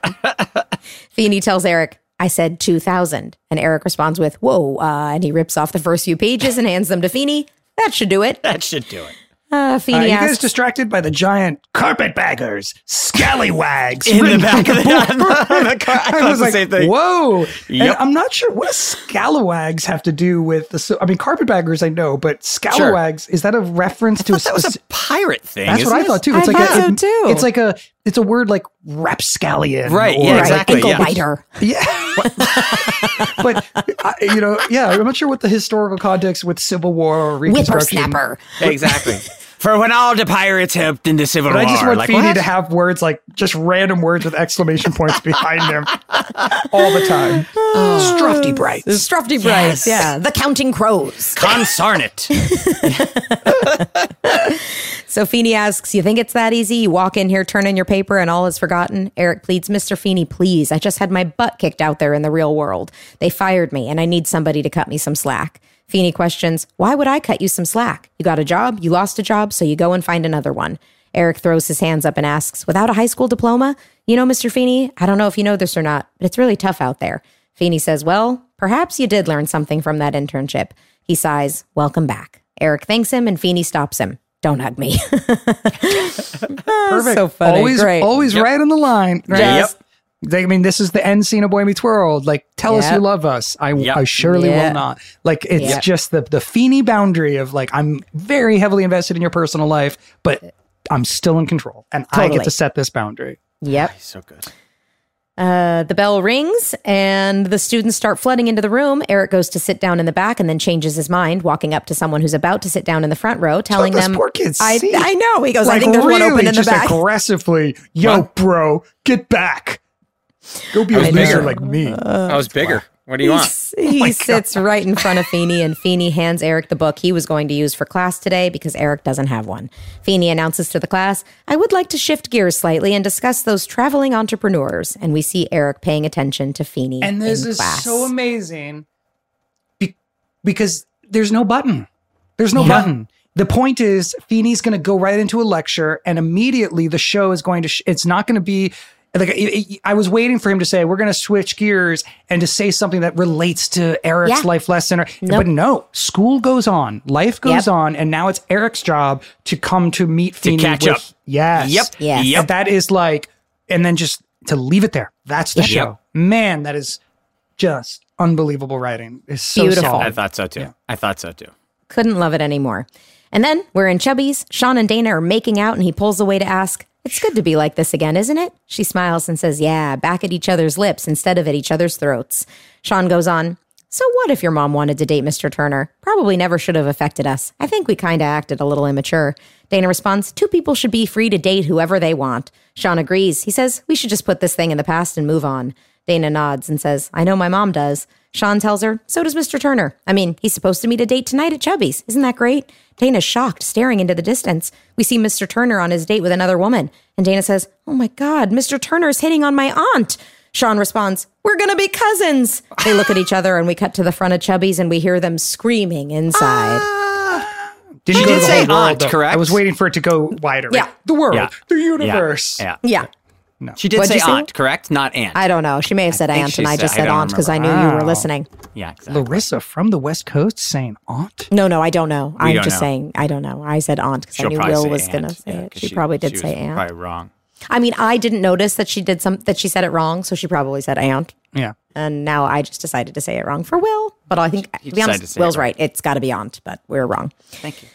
Feeney tells Eric, I said 2,000. And Eric responds with, Whoa. Uh, and he rips off the first few pages and hands them to Feeney. That should do it. that should do it. Uh, Uh, Feeney you guys asks, distracted by the giant carpetbaggers, scallywags In the written back of the, on on the, on the car, I I thought was the like, same thing. whoa. Yep. I'm not sure what does scalawags have to do with the. so- I mean, carpetbaggers I know, but scalawags is that a reference to a, That was a spec- pirate thing. That's what isn't I thought too. I It's like thought a, so, it- too. It's like a it's a word like rapscallion. Right, or- yeah, right, exactly, ankle yeah. biter. Yeah. but I, you know, yeah, I'm not sure what the historical context with Civil War or Reconstruction. Whippersnapper. Exactly. For when all the pirates helped in the Civil But War. I just want like, Feeney what? to have words like just random words with exclamation points behind them all the time. Strufty oh. bright. Strufty Yes. Bright. Yeah. The Counting Crows. Consarnate. So Feeney asks, You think it's that easy? You walk in here, turn in your paper, and all is forgotten? Eric pleads, Mr. Feeney, please. I just had my butt kicked out there in the real world. They fired me, and I need somebody to cut me some slack. Feeney questions, Why would I cut you some slack? You got a job, you lost a job, so you go and find another one. Eric throws his hands up and asks, Without a high school diploma? You know, Mr. Feeney, I don't know if you know this or not, but it's really tough out there. Feeney says, Well, perhaps you did learn something from that internship. He sighs, Welcome back. Eric thanks him, and Feeney stops him. Don't hug me. Perfect. So funny. Always, Great. always right on the line. Right? Yes. They- I mean, this is the end scene of Boy Meets World. Like, tell us you love us. I, Yep. I surely Yeah. will not. Like, it's Yep. just the the Feeney boundary of like, I'm very heavily invested in your personal life, but I'm still in control, and I get to set this boundary. Yep. so good. Uh, the bell rings and the students start flooding into the room. Eric goes to sit down in the back and then changes his mind, walking up to someone who's about to sit down in the front row, telling them, poor kid's I. I know. He goes, I Like, think there's one really open in the just back. aggressively, yo, Huh? bro, get back. Go be a was loser bigger. like me. I was bigger. What do you He, want? s- he sits right in front of Feeney, and Feeney hands Eric the book he was going to use for class today because Eric doesn't have one. Feeney announces to the class, I would like to shift gears slightly and discuss those traveling entrepreneurs. And we see Eric paying attention to Feeney. and this in is class. so amazing be- because there's no button. There's no Yeah. button. The point is, Feeney's going to go right into a lecture, and immediately the show is going to. Sh- it's not going to be like it- it- I was waiting for him to say we're going to switch gears and to say something that relates to Eric's Yeah. life lesson. Or, Nope. But no, school goes on, life goes Yep. on, and now it's Eric's job to come to meet Feeney. catch with, up. Yes. Yep. Yes. Yep. And that is like, and then just to leave it there. That's the Yep. show. Man, that is just unbelievable writing. It's so Beautiful. solid. I thought so too. I thought so too. Couldn't love it anymore. And then we're in Chubby's. Shawn and Dana are making out, and he pulls away to ask, It's good to be like this again, isn't it? She smiles and says, Yeah, back at each other's lips instead of at each other's throats. Shawn goes on, So what if your mom wanted to date Mr. Turner? Probably never should have affected us. I think we kind of acted a little immature. Dana responds, Two people should be free to date whoever they want. Shawn agrees. He says, We should just put this thing in the past and move on. Dana nods and says, I know my mom does. Shawn tells her, So does Mr. Turner. I mean, he's supposed to meet a date tonight at Chubby's. Isn't that great? Dana's shocked, staring into the distance. We see Mr. Turner on his date with another woman. And Dana says, Oh my God, Mr. Turner's hitting on my aunt. Shawn responds, We're going to be cousins. They look at each other and we cut to the front of Chubby's and we hear them screaming inside. Ah. Didn't She go to the say whole world, aunt, though. correct? I was waiting for it to go wider. Yeah. Like, the world, Yeah. the Yeah. universe. Yeah. Yeah. She did What'd say you say? aunt, correct? Not aunt. I don't know. She may have said think aunt she and I said- just said don't aunt because I knew remember. you were Wow. listening. Oh. yeah, exactly. Larissa from the West Coast saying aunt. No, no, I don't know. I'm don't just know. saying, I don't know. I said aunt because I She'll knew probably Will say was going to say Yeah, it. 'cause She, probably did she say was aunt. Probably wrong. I mean, I didn't notice that she did some that she said it wrong, so she probably said aunt. Yeah. And now I just decided to say it wrong for Will. But I think, to be decided honest, say it Will's right. right. It's got to be aunt, but we're wrong. Thank you.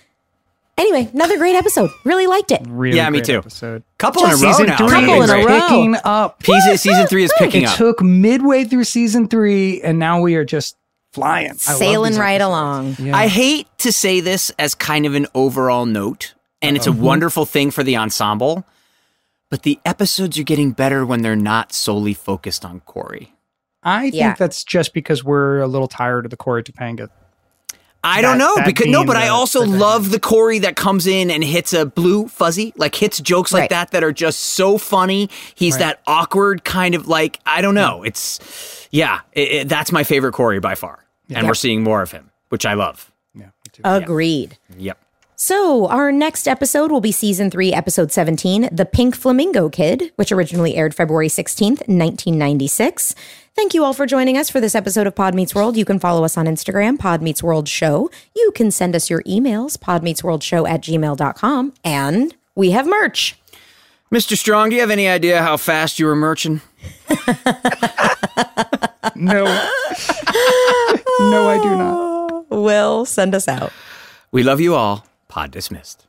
Anyway, another great episode. Really liked it. Really Yeah, me too. Episode. Couple in a row Season now. three Couple is in a row. picking up. Season, season three is picking It up. took midway through season three, and now we are just flying. Sailing right episodes. along. Yeah. I hate to say this as kind of an overall note, and it's a uh-huh. wonderful thing for the ensemble, but the episodes are getting better when they're not solely focused on Corey. I think Yeah. that's just because we're a little tired of the Corey Topanga. I That- don't know because no, being but I also love the Corey that comes in and hits a blue fuzzy, like hits jokes like Right. that that are just so funny. He's Right. that awkward kind of like I don't know. It's yeah, it, it- that's my favorite Corey by far, and we're seeing more of him, which I love. Yeah. Agreed. Yep. So, our next episode will be season three, episode 17, The Pink Flamingo Kid, which originally aired February 16th, 1996. Thank you all for joining us for this episode of Pod Meets World. You can follow us on Instagram, Pod Meets World Show. You can send us your emails, podmeetsworldshow at gmail.com. And we have merch. Mr. Strong, do you have any idea how fast you were merching? no, no, I do not. Will send us out. We love you all. Pod dismissed.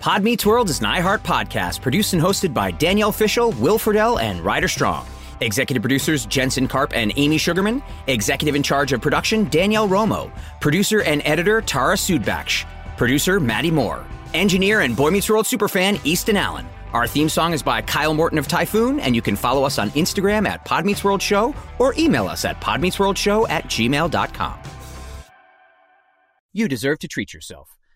Pod Meets World is an iHeart podcast produced and hosted by Danielle Fishel, Will Friedle, and Ryder Strong. Executive producers Jensen Karp and Amy Sugarman. Executive in charge of production Danielle Romo. Producer and editor Tara Sudbakh. Producer Maddie Moore. Engineer and Boy Meets World superfan Easton Allen. Our theme song is by Kyle Morton of Typhoon, and you can follow us on Instagram at Pod Meets World Show or email us at podmeetsworldshow at gmail.com. You deserve to treat yourself.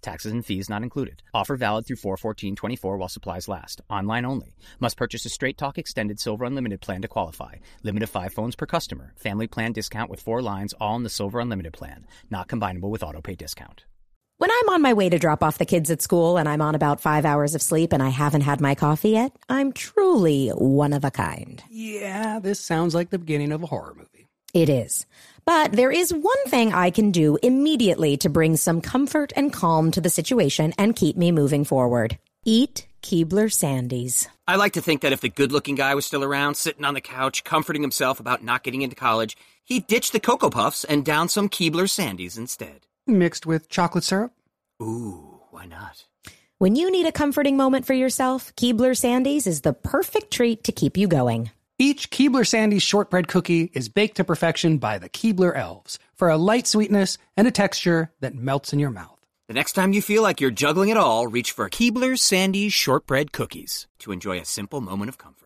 Taxes and fees not included. Offer valid through 41424 while supplies last. Online only. Must purchase a Straight Talk Extended Silver Unlimited plan to qualify. Limit of 5 phones per customer. Family plan discount with 4 lines all in the Silver Unlimited plan. Not combinable with autopay discount. When I'm on my way to drop off the kids at school and I'm on about five hours of sleep and I haven't had my coffee yet, I'm truly one of a kind. Yeah, this sounds like the beginning of a horror movie. It is. But there is one thing I can do immediately to bring some comfort and calm to the situation and keep me moving forward. Eat Keebler Sandies. I like to think that if the good looking guy was still around, sitting on the couch, comforting himself about not getting into college, he'd ditch the Cocoa Puffs and down some Keebler Sandies instead. Mixed with chocolate syrup. Ooh, why not? When you need a comforting moment for yourself, Keebler Sandies is the perfect treat to keep you going. Each Keebler Sandies shortbread cookie is baked to perfection by the Keebler elves for a light sweetness and a texture that melts in your mouth. The next time you feel like you're juggling it all, reach for Keebler Sandies shortbread cookies to enjoy a simple moment of comfort.